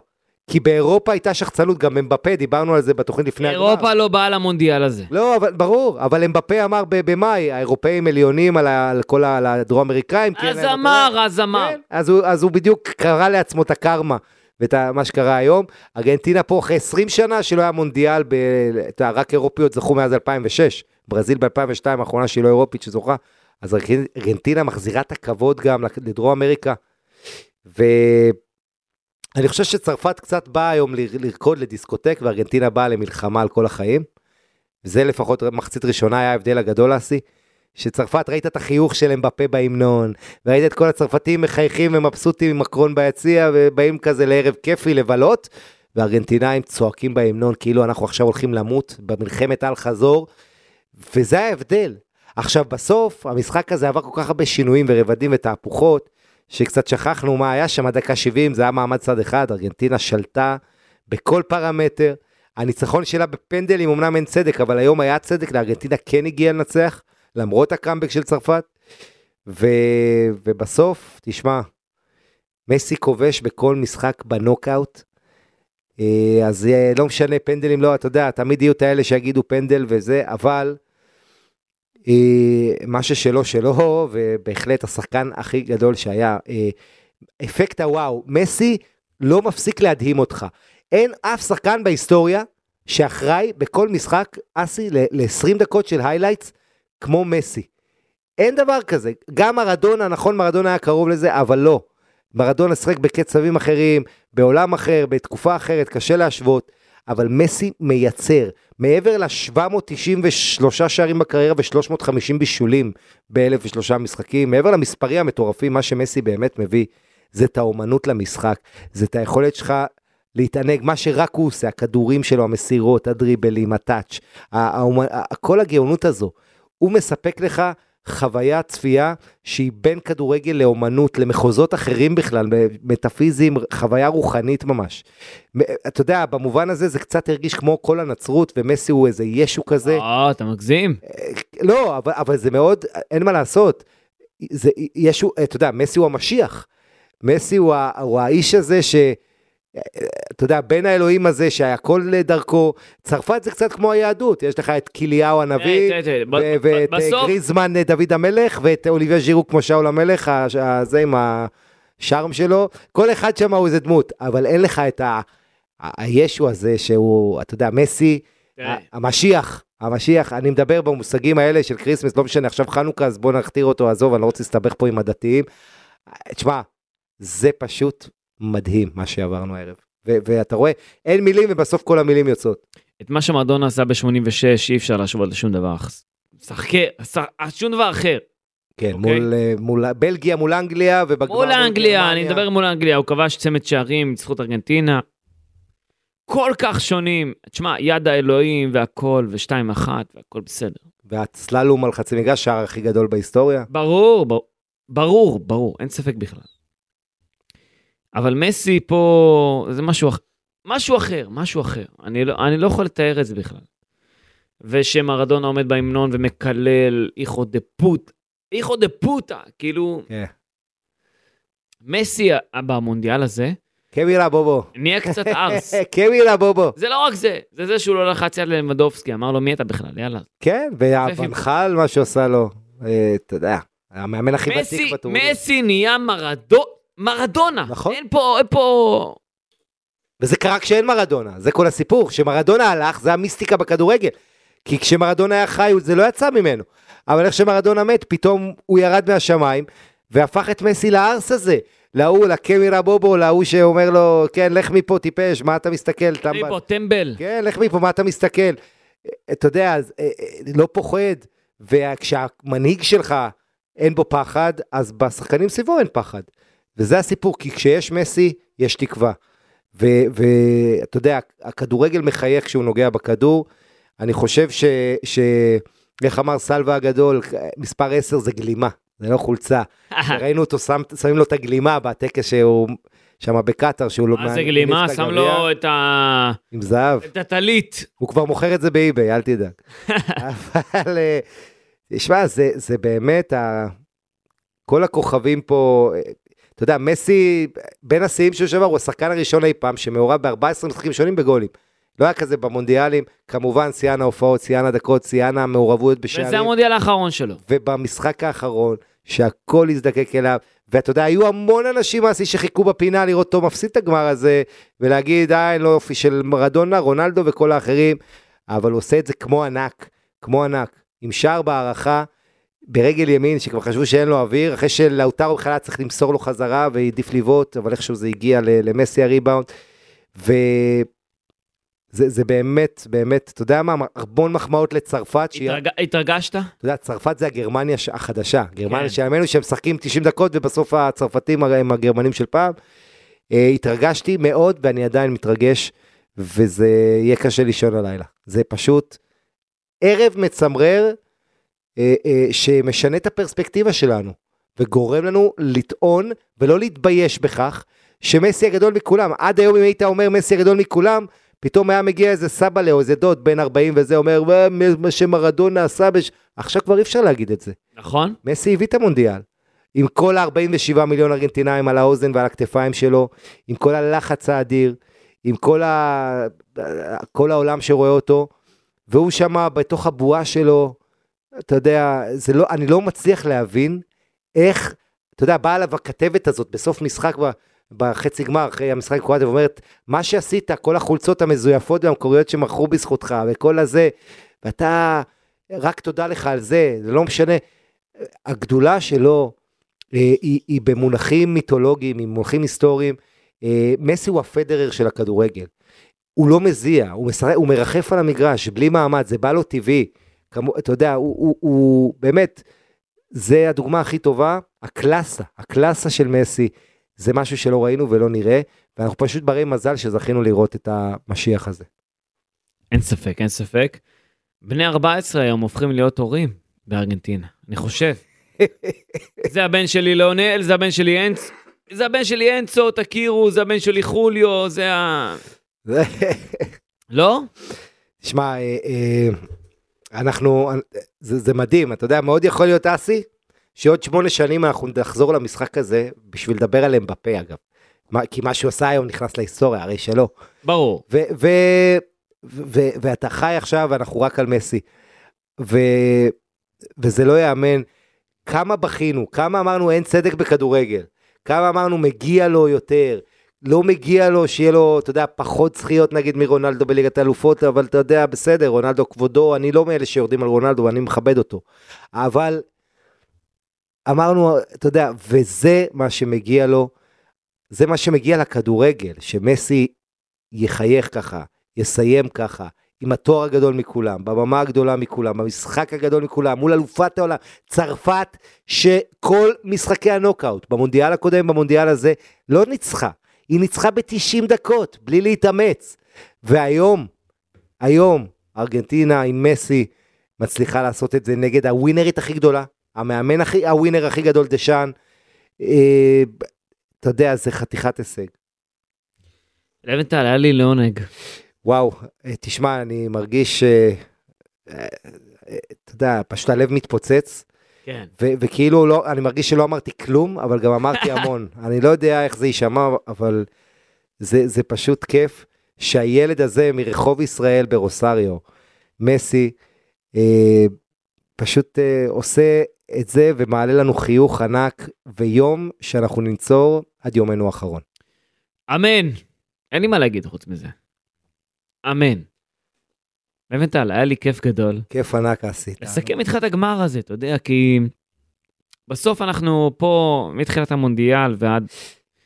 כי באירופה הייתה שחצנות, גם אמבפה, דיברנו על זה בתוכנית לפני הגמר. אירופה לא באה למונדיאל הזה. לא, אבל ברור, אבל אמבפה אמר במאי, האירופאים עליונים על, ה- על כל ה- על הדרום אמריקאים. כי אין אז אמר, בטוח. אז אמר. כן, אז הוא, אז הוא בדיוק קרא לעצמו את הקרמה ואת מה שקרה היום. ארגנטינה פה אחרי 20 שנה שלא היה מונדיאל, ב, רק אירופיות זכו מאז 2006. ברזיל ב-2002 האחרונה שהיא לא אירופית שזוכה. אז ארגנ- ארגנטינה מחזירה את הכבוד גם לדרום אמריקה. ואני חושב שצרפת קצת באה היום לרקוד לדיסקוטק וארגנטינה באה למלחמה על כל החיים. זה לפחות מחצית ראשונה היה ההבדל הגדול אסי. שצרפת ראית את החיוך של אמבפה בהמנון, וראית את כל הצרפתים מחייכים ומבסוטים עם מקרון ביציע, ובאים כזה לערב כיפי לבלות, וארגנטינאים צועקים בהמנון כאילו אנחנו עכשיו הולכים למות במלחמת אל חזור, וזה ההבדל. עכשיו בסוף המשחק הזה עבר כל כך הרבה שינויים ורבדים ותהפוכות, שקצת שכחנו מה היה שם עד דקה 70, זה היה מעמד צד אחד, ארגנטינה שלטה בכל פרמטר, הניצחון שלה בפנדלים, אמנם אין צדק, אבל היום היה צדק, לארגנטינה כן הגיע לנצח, למרות הקאמבק של צרפת. ו... ובסוף, תשמע, מסי כובש בכל משחק בנוקאוט. אה, אז לא משנה, פנדלים לא, אתה יודע, תמיד יהיו את האלה שיגידו פנדל וזה, אבל אה, מה ששלו שלו, ובהחלט השחקן הכי גדול שהיה. אה, אפקט הוואו, מסי לא מפסיק להדהים אותך. אין אף שחקן בהיסטוריה שאחראי בכל משחק, אסי, ל-20 דקות של highlights, כמו מסי. אין דבר כזה. גם מרדונה, נכון, מרדונה היה קרוב לזה, אבל לא. מרדונה שיחק בקצבים אחרים, בעולם אחר, בתקופה אחרת, קשה להשוות. אבל מסי מייצר, מעבר ל-793 שערים בקריירה ו-350 בישולים ב-1003 משחקים, מעבר למספרים המטורפים, מה שמסי באמת מביא, זה את האומנות למשחק, זה את היכולת שלך להתענג, מה שרק הוא עושה, הכדורים שלו, המסירות, הדריבלים, הטאץ', כל הגאונות הזו, הוא מספק לך חוויה צפייה שהיא בין כדורגל לאומנות, למחוזות אחרים בכלל, מטאפיזיים, חוויה רוחנית ממש. אתה יודע, במובן הזה זה קצת הרגיש כמו כל הנצרות, ומסי הוא איזה ישו כזה. אה, אתה מגזים. אה, לא, אבל, אבל זה מאוד, אין מה לעשות. זה ישו, אתה יודע, מסי הוא המשיח. מסי הוא, הוא האיש הזה ש... אתה יודע, בין האלוהים הזה שהכל דרכו, צרפת זה קצת כמו היהדות, יש לך את קיליהו הנביא, ואת אה, גריזמן אה, דוד המלך, ואת אוליבייה ז'ירו כמו שאול המלך, זה עם השארם שלו, כל אחד שם הוא איזה דמות, אבל אין לך את הישו הזה שהוא, אתה יודע, מסי, המשיח, המשיח, אני מדבר במושגים האלה של Christmas, לא משנה, עכשיו חנוכה, אז בוא נכתיר אותו, עזוב, אני לא רוצה להסתבך פה עם הדתיים. תשמע, זה פשוט מדהים מה שעברנו הערב. ו- ואתה רואה, אין מילים ובסוף כל המילים יוצאות. את מה שמרדונה עשה ב-86 אי אפשר להשוות לשום דבר. שחקי, שום דבר אחר. כן, okay. אוקיי? מול, אה, מול בלגיה, מול אנגליה, ובגמר מול אנגליה, אני מדבר מול אנגליה, הוא כבש צמד שערים, זכות ארגנטינה. כל כך שונים. תשמע, יד האלוהים והכל, ושתיים אחת, והכל בסדר. והצללום על חצי מגרש, שער הכי גדול בהיסטוריה. ברור, ברור, ברור, ברור, אין ספק בכלל. אבל מסי פה זה משהו, משהו אחר, משהו אחר. אני לא, אני לא יכול לתאר את זה בכלל. ושמרדונה עומד בהמנון ומקלל איכו דה פוט, איכו דה פוטה, כאילו... כן. מסי במונדיאל הזה, קמילה בובו. נהיה קצת ארס. [LAUGHS] קמילה בובו. זה לא רק זה, זה זה שהוא לא לחץ יד למדובסקי, אמר לו מי אתה בכלל, יאללה. כן, והבנחל מה שעושה לו, אה, אתה יודע, המאמן הכי ותיק בטורניר. מסי נהיה מרדו, מרדונה. נכון. אין פה, אין פה... וזה קרה כשאין מרדונה, זה כל הסיפור. כשמרדונה הלך, זה המיסטיקה בכדורגל. כי כשמרדונה היה חי, זה לא יצא ממנו. אבל איך שמרדונה מת, פתאום הוא ירד מהשמיים, והפך את מסי לארס הזה. להוא, לקמירה בובו, להוא שאומר לו, כן, לך מפה, טיפש, מה אתה מסתכל? לך מפה, טמבל. כן, לך מפה, מה אתה מסתכל? אתה יודע, אה, אה, לא פוחד, וכשהמנהיג שלך אין בו פחד, אז בשחקנים סביבו אין פחד. וזה הסיפור, כי כשיש מסי, יש תקווה. ואתה יודע, הכדורגל מחייך כשהוא נוגע בכדור. אני חושב ש... ש... איך אמר סלווה הגדול, מספר 10 זה גלימה, זה לא חולצה. ראינו אותו, שם, שמים לו את הגלימה בטקס שהוא שם בקטאר, שהוא לא... מה זה גלימה? שם לו את ה... עם זהב. את הטלית. הוא כבר מוכר את זה באי-ביי, אל תדאג. [LAUGHS] אבל, אה, תשמע, זה, זה באמת, ה... כל הכוכבים פה, אתה יודע, מסי, בין השיאים של שבע, הוא השחקן הראשון אי פעם שמעורב ב-14 משחקים שונים בגולים. לא היה כזה במונדיאלים, כמובן שיאן ההופעות, שיאן הדקות, שיאן המעורבות בשערים. וזה המונדיאל האחרון שלו. ובמשחק האחרון, שהכל הזדקק אליו, ואתה יודע, היו המון אנשים אסי שחיכו בפינה לראות אותו מפסיד את הגמר הזה, ולהגיד, אה, אין לו אופי של מרדונה, רונלדו וכל האחרים, אבל הוא עושה את זה כמו ענק, כמו ענק, עם שער בהערכה. ברגל ימין, שכבר חשבו שאין לו אוויר, אחרי שלאוטרו בכלל צריך למסור לו חזרה והעדיף לבעוט, אבל איכשהו זה הגיע למסי הריבאונד. וזה זה באמת, באמת, אתה יודע מה, המון מחמאות לצרפת. התרג... שהיא... התרגשת? אתה יודע, צרפת זה הגרמניה החדשה, גרמניה כן. שיאמנו שהם משחקים 90 דקות ובסוף הצרפתים הם הגרמנים של פעם. Uh, התרגשתי מאוד ואני עדיין מתרגש, וזה יהיה קשה לישון הלילה. זה פשוט ערב מצמרר. אה, אה, שמשנה את הפרספקטיבה שלנו, וגורם לנו לטעון ולא להתבייש בכך שמסי הגדול מכולם. עד היום אם היית אומר מסי הגדול מכולם, פתאום היה מגיע איזה סבא או איזה דוד בן 40 וזה אומר, "מה- מה שמרדונה עשה בש... עכשיו כבר אי אפשר להגיד את זה. נכון? מסי הביא את המונדיאל. עם כל ה-47 מיליון ארגנטינאים על האוזן ועל הכתפיים שלו, עם כל הלחץ האדיר, עם כל, ה... כל העולם שרואה אותו, והוא שם בתוך הבועה שלו, אתה יודע, זה לא, אני לא מצליח להבין איך, אתה יודע, באה עליו הכתבת הזאת בסוף משחק ב- בחצי גמר, אחרי המשחק עם קרואטיה, ואומרת, מה שעשית, כל החולצות המזויפות והמקוריות שמכרו בזכותך, וכל הזה, ואתה, רק תודה לך על זה, זה לא משנה. הגדולה שלו אה, היא, היא במונחים מיתולוגיים, עם מונחים היסטוריים. אה, מסי הוא הפדרר של הכדורגל. הוא לא מזיע, הוא, משחק, הוא מרחף על המגרש, בלי מעמד, זה בא לו טבעי. כמו, אתה יודע, הוא, הוא, הוא באמת, זה הדוגמה הכי טובה, הקלאסה, הקלאסה של מסי, זה משהו שלא ראינו ולא נראה, ואנחנו פשוט ברי מזל שזכינו לראות את המשיח הזה. אין ספק, אין ספק. בני 14 היום הופכים להיות הורים בארגנטינה, אני חושב. [LAUGHS] זה הבן שלי לאונל, זה הבן שלי אנץ, זה הבן שלי אנצו, תכירו, זה הבן שלי חוליו, זה ה... [LAUGHS] לא? תשמע, אה, אה, אנחנו, זה, זה מדהים, אתה יודע, מאוד יכול להיות אסי, שעוד שמונה שנים אנחנו נחזור למשחק הזה, בשביל לדבר עליהם בפה אגב. מה, כי מה שהוא עשה היום נכנס להיסטוריה, הרי שלא. ברור. ו, ו, ו, ו, ואתה חי עכשיו, ואנחנו רק על מסי. ו, וזה לא ייאמן. כמה בכינו, כמה אמרנו אין צדק בכדורגל, כמה אמרנו מגיע לו יותר, לא מגיע לו שיהיה לו, אתה יודע, פחות זכיות נגיד מרונלדו בליגת האלופות, אבל אתה יודע, בסדר, רונלדו כבודו, אני לא מאלה שיורדים על רונלדו, אני מכבד אותו. אבל אמרנו, אתה יודע, וזה מה שמגיע לו, זה מה שמגיע לכדורגל, שמסי יחייך ככה, יסיים ככה, עם התואר הגדול מכולם, בבמה הגדולה מכולם, במשחק הגדול מכולם, מול אלופת העולם, צרפת, שכל משחקי הנוקאוט, במונדיאל הקודם, במונדיאל הזה, לא ניצחה. היא ניצחה ב-90 דקות, בלי להתאמץ. והיום, היום, ארגנטינה עם מסי מצליחה לעשות את זה נגד הווינרית הכי גדולה, המאמן הכי, הווינר הכי גדול דשאן. אה, אתה יודע, זה חתיכת הישג. לבנטל, היה לי לעונג. וואו, אה, תשמע, אני מרגיש, אה, אה, אתה יודע, פשוט הלב מתפוצץ, כן. ו- וכאילו לא, אני מרגיש שלא אמרתי כלום, אבל גם אמרתי [LAUGHS] המון. אני לא יודע איך זה יישמע, אבל זה, זה פשוט כיף שהילד הזה מרחוב ישראל ברוסריו, מסי, אה, פשוט אה, עושה את זה ומעלה לנו חיוך ענק, ויום שאנחנו ננצור עד יומנו האחרון. אמן. אין לי מה להגיד חוץ מזה. אמן. לבנטל, היה לי כיף גדול. כיף ענק עשית. לסכם איתך את הגמר הזה, אתה יודע, כי בסוף אנחנו פה מתחילת המונדיאל ועד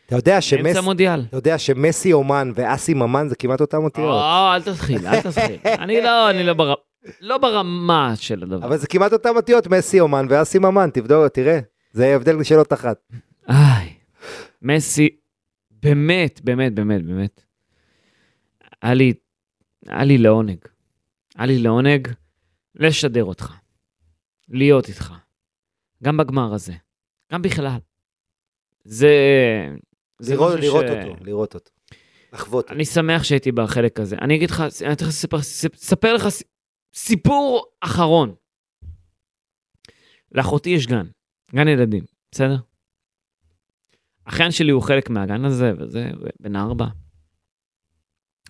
אתה יודע אמצע שמסי... המונדיאל. אתה יודע שמסי אומן ואסי ממן זה כמעט אותם אותיות. או, אל תתחיל, אל תתחיל. [LAUGHS] אני לא, אני לא בר... לא ברמה של הדבר. אבל זה כמעט אותם אותיות, מסי אומן ואסי ממן, תבדוק, תראה. זה הבדל של אות אחת. איי, מסי, באמת, באמת, באמת, באמת. היה לי, היה לי לעונג. היה לי לעונג לשדר אותך, להיות איתך, גם בגמר הזה, גם בכלל. זה... זה לראות משהו לראות ש- אותו, לראות אותו. לחוות. אני שמח שהייתי בחלק הזה. אני אגיד לך, אני צריך לספר, לספר לך סיפור אחרון. לאחותי יש גן, גן ילדים, בסדר? אחיין שלי הוא חלק מהגן הזה, וזה, בן ארבע.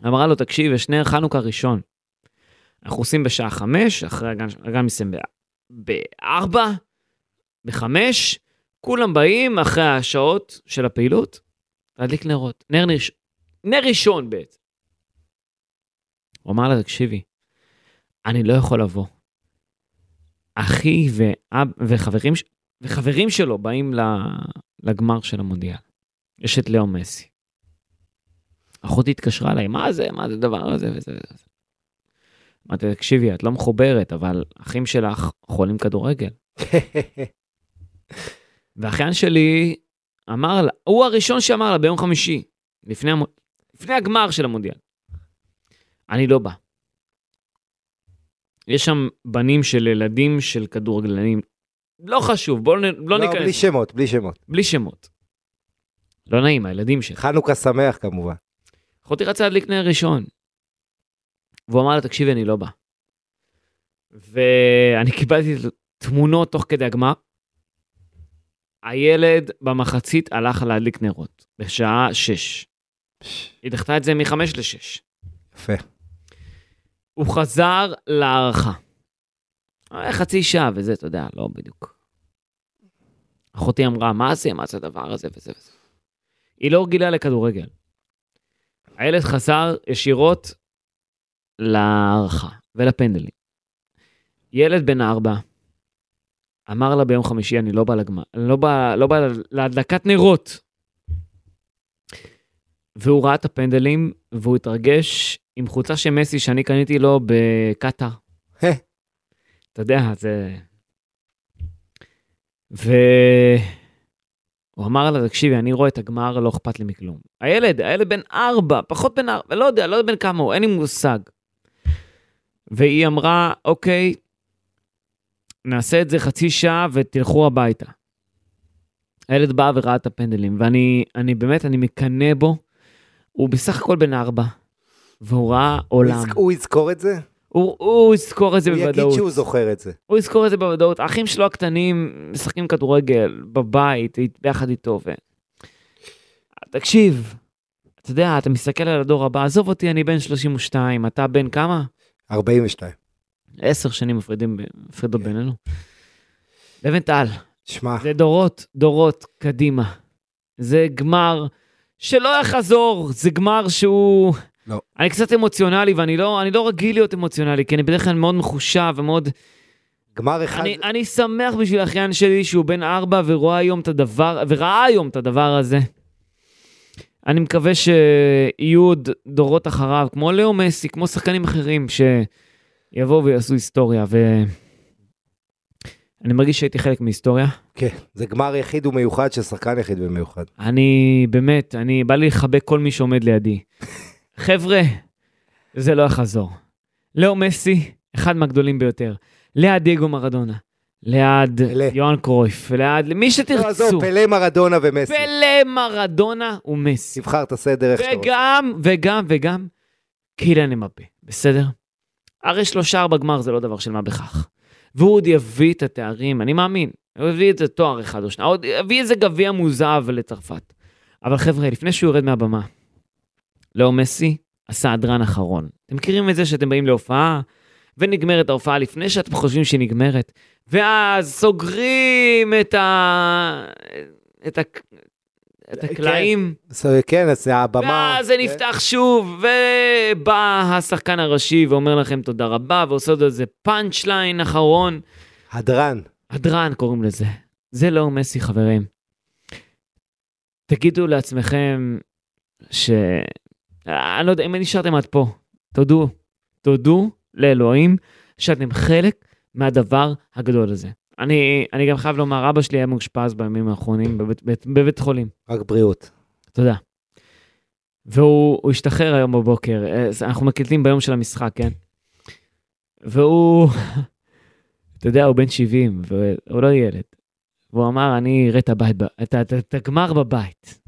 אמרה לו, תקשיב, יש נר חנוכה ראשון. אנחנו עושים בשעה חמש, אחרי הגן, הגן מסיים בארבע, בחמש, כולם באים אחרי השעות של הפעילות, להדליק נרות. נר, נר, נר ראשון בעצם. הוא אמר לה, תקשיבי, אני לא יכול לבוא. אחי ואב, וחברים, וחברים שלו באים לגמר של המונדיאל. יש את לאו מסי. אחותי התקשרה אליי, מה זה, מה זה הדבר הזה וזה וזה. אמרתי, תקשיבי, את לא מחוברת, אבל אחים שלך חולים כדורגל. [LAUGHS] והאחיין שלי אמר לה, הוא הראשון שאמר לה ביום חמישי, לפני, המו... לפני הגמר של המונדיאל. אני לא בא. יש שם בנים של ילדים של כדורגלנים. לא חשוב, בואו. לא, לא, ניכנס. בלי שמות, בלי שמות. בלי שמות. לא נעים, הילדים שלי. חנוכה שמח כמובן. אחותי רצה להדליק נר ראשון. והוא אמר לה, תקשיבי, אני לא בא. ואני קיבלתי תמונות תוך כדי הגמר. הילד במחצית הלך להדליק נרות, בשעה 6. היא דחתה את זה מ-5 ל-6. יפה. הוא חזר להערכה. היה חצי שעה וזה, אתה יודע, לא בדיוק. אחותי אמרה, מה זה, מה זה הדבר הזה וזה וזה. היא לא רגילה לכדורגל. הילד חזר ישירות להערכה ולפנדלים. ילד בן ארבע אמר לה ביום חמישי, אני לא בא לגמר, לא בא, לא בא להדלקת נרות. והוא ראה את הפנדלים, והוא התרגש עם חולצה של מסי שאני קניתי לו בקטאר. אתה יודע, זה... והוא אמר לה, תקשיבי, אני רואה את הגמר, לא אכפת לי מכלום. הילד, הילד בן ארבע, פחות בן ארבע, לא יודע, לא יודע בן כמה הוא, אין לי מושג. והיא אמרה, אוקיי, נעשה את זה חצי שעה ותלכו הביתה. הילד בא וראה את הפנדלים, ואני אני באמת, אני מקנא בו. הוא בסך הכל בן ארבע, והוא ראה עולם. הוא יזכור את זה? הוא, הוא יזכור את זה הוא בוודאות. יגיד שהוא זוכר את זה. הוא יזכור את זה בוודאות. האחים שלו הקטנים משחקים כדורגל בבית, ביחד איתו. ו... תקשיב, אתה יודע, אתה מסתכל על הדור הבא, עזוב אותי, אני בן 32, אתה בן כמה? 42. עשר שנים מפרידים, מפרידות כן. בינינו. לבנטל, שמע, זה דורות, דורות קדימה. זה גמר שלא יחזור, זה גמר שהוא... לא. אני קצת אמוציונלי, ואני לא, לא רגיל להיות אמוציונלי, כי אני בדרך כלל מאוד מחושב ומאוד... גמר אחד, אני, אני שמח בשביל האחיין שלי שהוא בן ארבע ורואה היום את הדבר, וראה היום את הדבר הזה. אני מקווה שיהיו עוד דורות אחריו, כמו לאו מסי, כמו שחקנים אחרים, שיבואו ויעשו היסטוריה, ואני מרגיש שהייתי חלק מהיסטוריה. כן, זה גמר יחיד ומיוחד של שחקן יחיד ומיוחד. אני באמת, אני, בא לי לחבק כל מי שעומד לידי. [LAUGHS] חבר'ה, זה לא יחזור. לאו מסי, אחד מהגדולים ביותר. ליד דייגו מרדונה. ליד פלה. יוהאן קרויף, ליד מי לא, שתרצו. עזוב, פלא מרדונה ומסי. פלא מרדונה ומסי. תבחר את הסדר איך שאתה רוצה. וגם, וגם, וגם, קיליאן אמפה, בסדר? הרי שלושה ארבע גמר זה לא דבר של מה בכך. והוא עוד יביא את התארים, אני מאמין. הוא יביא את זה תואר אחד או שניים, עוד יביא איזה גביע מוזב לצרפת. אבל חבר'ה, לפני שהוא יורד מהבמה, לאו מסי הדרן אחרון. אתם מכירים את זה שאתם באים להופעה, ונגמרת ההופעה לפני שאתם חושבים שהיא נגמרת, ואז סוגרים את ה... את ה... את הקלעים. אז, כן, אז הבמה... ואז זה כן. נפתח שוב, ובא השחקן הראשי ואומר לכם תודה רבה, ועושה עוד איזה פאנצ' ליין אחרון. הדרן. הדרן קוראים לזה. זה לא מסי, חברים. תגידו לעצמכם ש... אני לא יודע, אם נשארתם עד פה, תודו, תודו לאלוהים שאתם חלק מהדבר הגדול הזה. אני, אני גם חייב לומר, אבא שלי היה מאושפז בימים האחרונים בבית, בבית, בבית חולים. רק בריאות. תודה. והוא הוא השתחרר היום בבוקר, אה, אנחנו מקליטים ביום של המשחק, כן? והוא, [LAUGHS] אתה יודע, הוא בן 70, והוא לא ילד. והוא אמר, אני אראה את הבית, את, את, את הגמר בבית.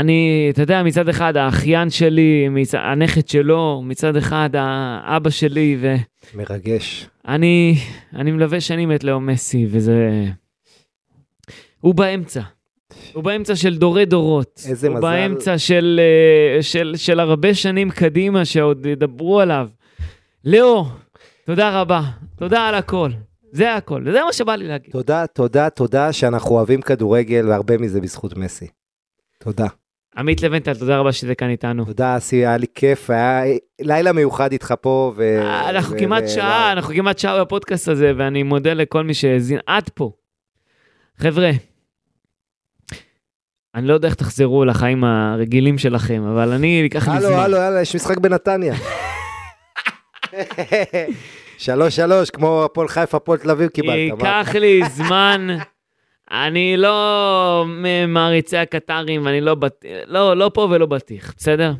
אני, אתה יודע, מצד אחד האחיין שלי, מצד, הנכד שלו, מצד אחד האבא שלי, מרגש. ואני אני מלווה שנים את לאו מסי, וזה... הוא באמצע. הוא באמצע של דורי דורות. איזה הוא מזל. באמצע של, אה, של, של הרבה שנים קדימה שעוד ידברו עליו. לאו, תודה רבה. תודה על הכל. זה הכל. זה מה שבא לי להגיד. תודה, תודה, תודה שאנחנו אוהבים כדורגל, והרבה מזה בזכות מסי. תודה. עמית לבנטל, תודה רבה שזה כאן איתנו. תודה, אסי, היה לי כיף, היה לילה מיוחד איתך פה. ו... אנחנו ו- כמעט ו- שעה. אנחנו כמעט שעה בפודקאסט הזה, ואני מודה לכל מי שהאזין עד פה. חבר'ה, אני לא יודע איך תחזרו לחיים הרגילים שלכם, אבל אני, ייקח לי הלו, זמן. הלו, יאללה, יש משחק בנתניה. [LAUGHS] שלוש שלוש, כמו הפועל חיפה, הפועל תל אביב קיבלת. ייקח לי זמן. אני לא ממעריצי הקטרים, אני לא, בת... לא, לא פה ולא בטיח, בסדר?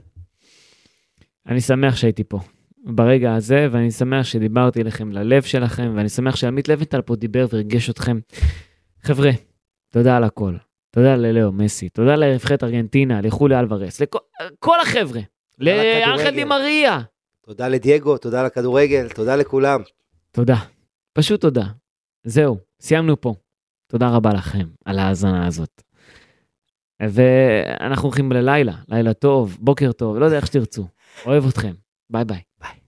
אני שמח שהייתי פה ברגע הזה, ואני שמח שדיברתי אליכם ללב שלכם, ואני שמח שעמית לבנטל פה דיבר וריגש אתכם. חבר'ה, תודה על הכל. תודה ללאו מסי, תודה לנבחרת ארגנטינה, לחולי אלוורס, לכל כל החבר'ה. לכדורגל. לאנחל די מריה. תודה לדייגו, תודה לכדורגל, תודה לכולם. תודה. פשוט תודה. זהו, סיימנו פה. תודה רבה לכם על ההאזנה הזאת. ואנחנו הולכים ללילה, לילה טוב, בוקר טוב, לא יודע איך שתרצו. אוהב אתכם. ביי ביי. ביי.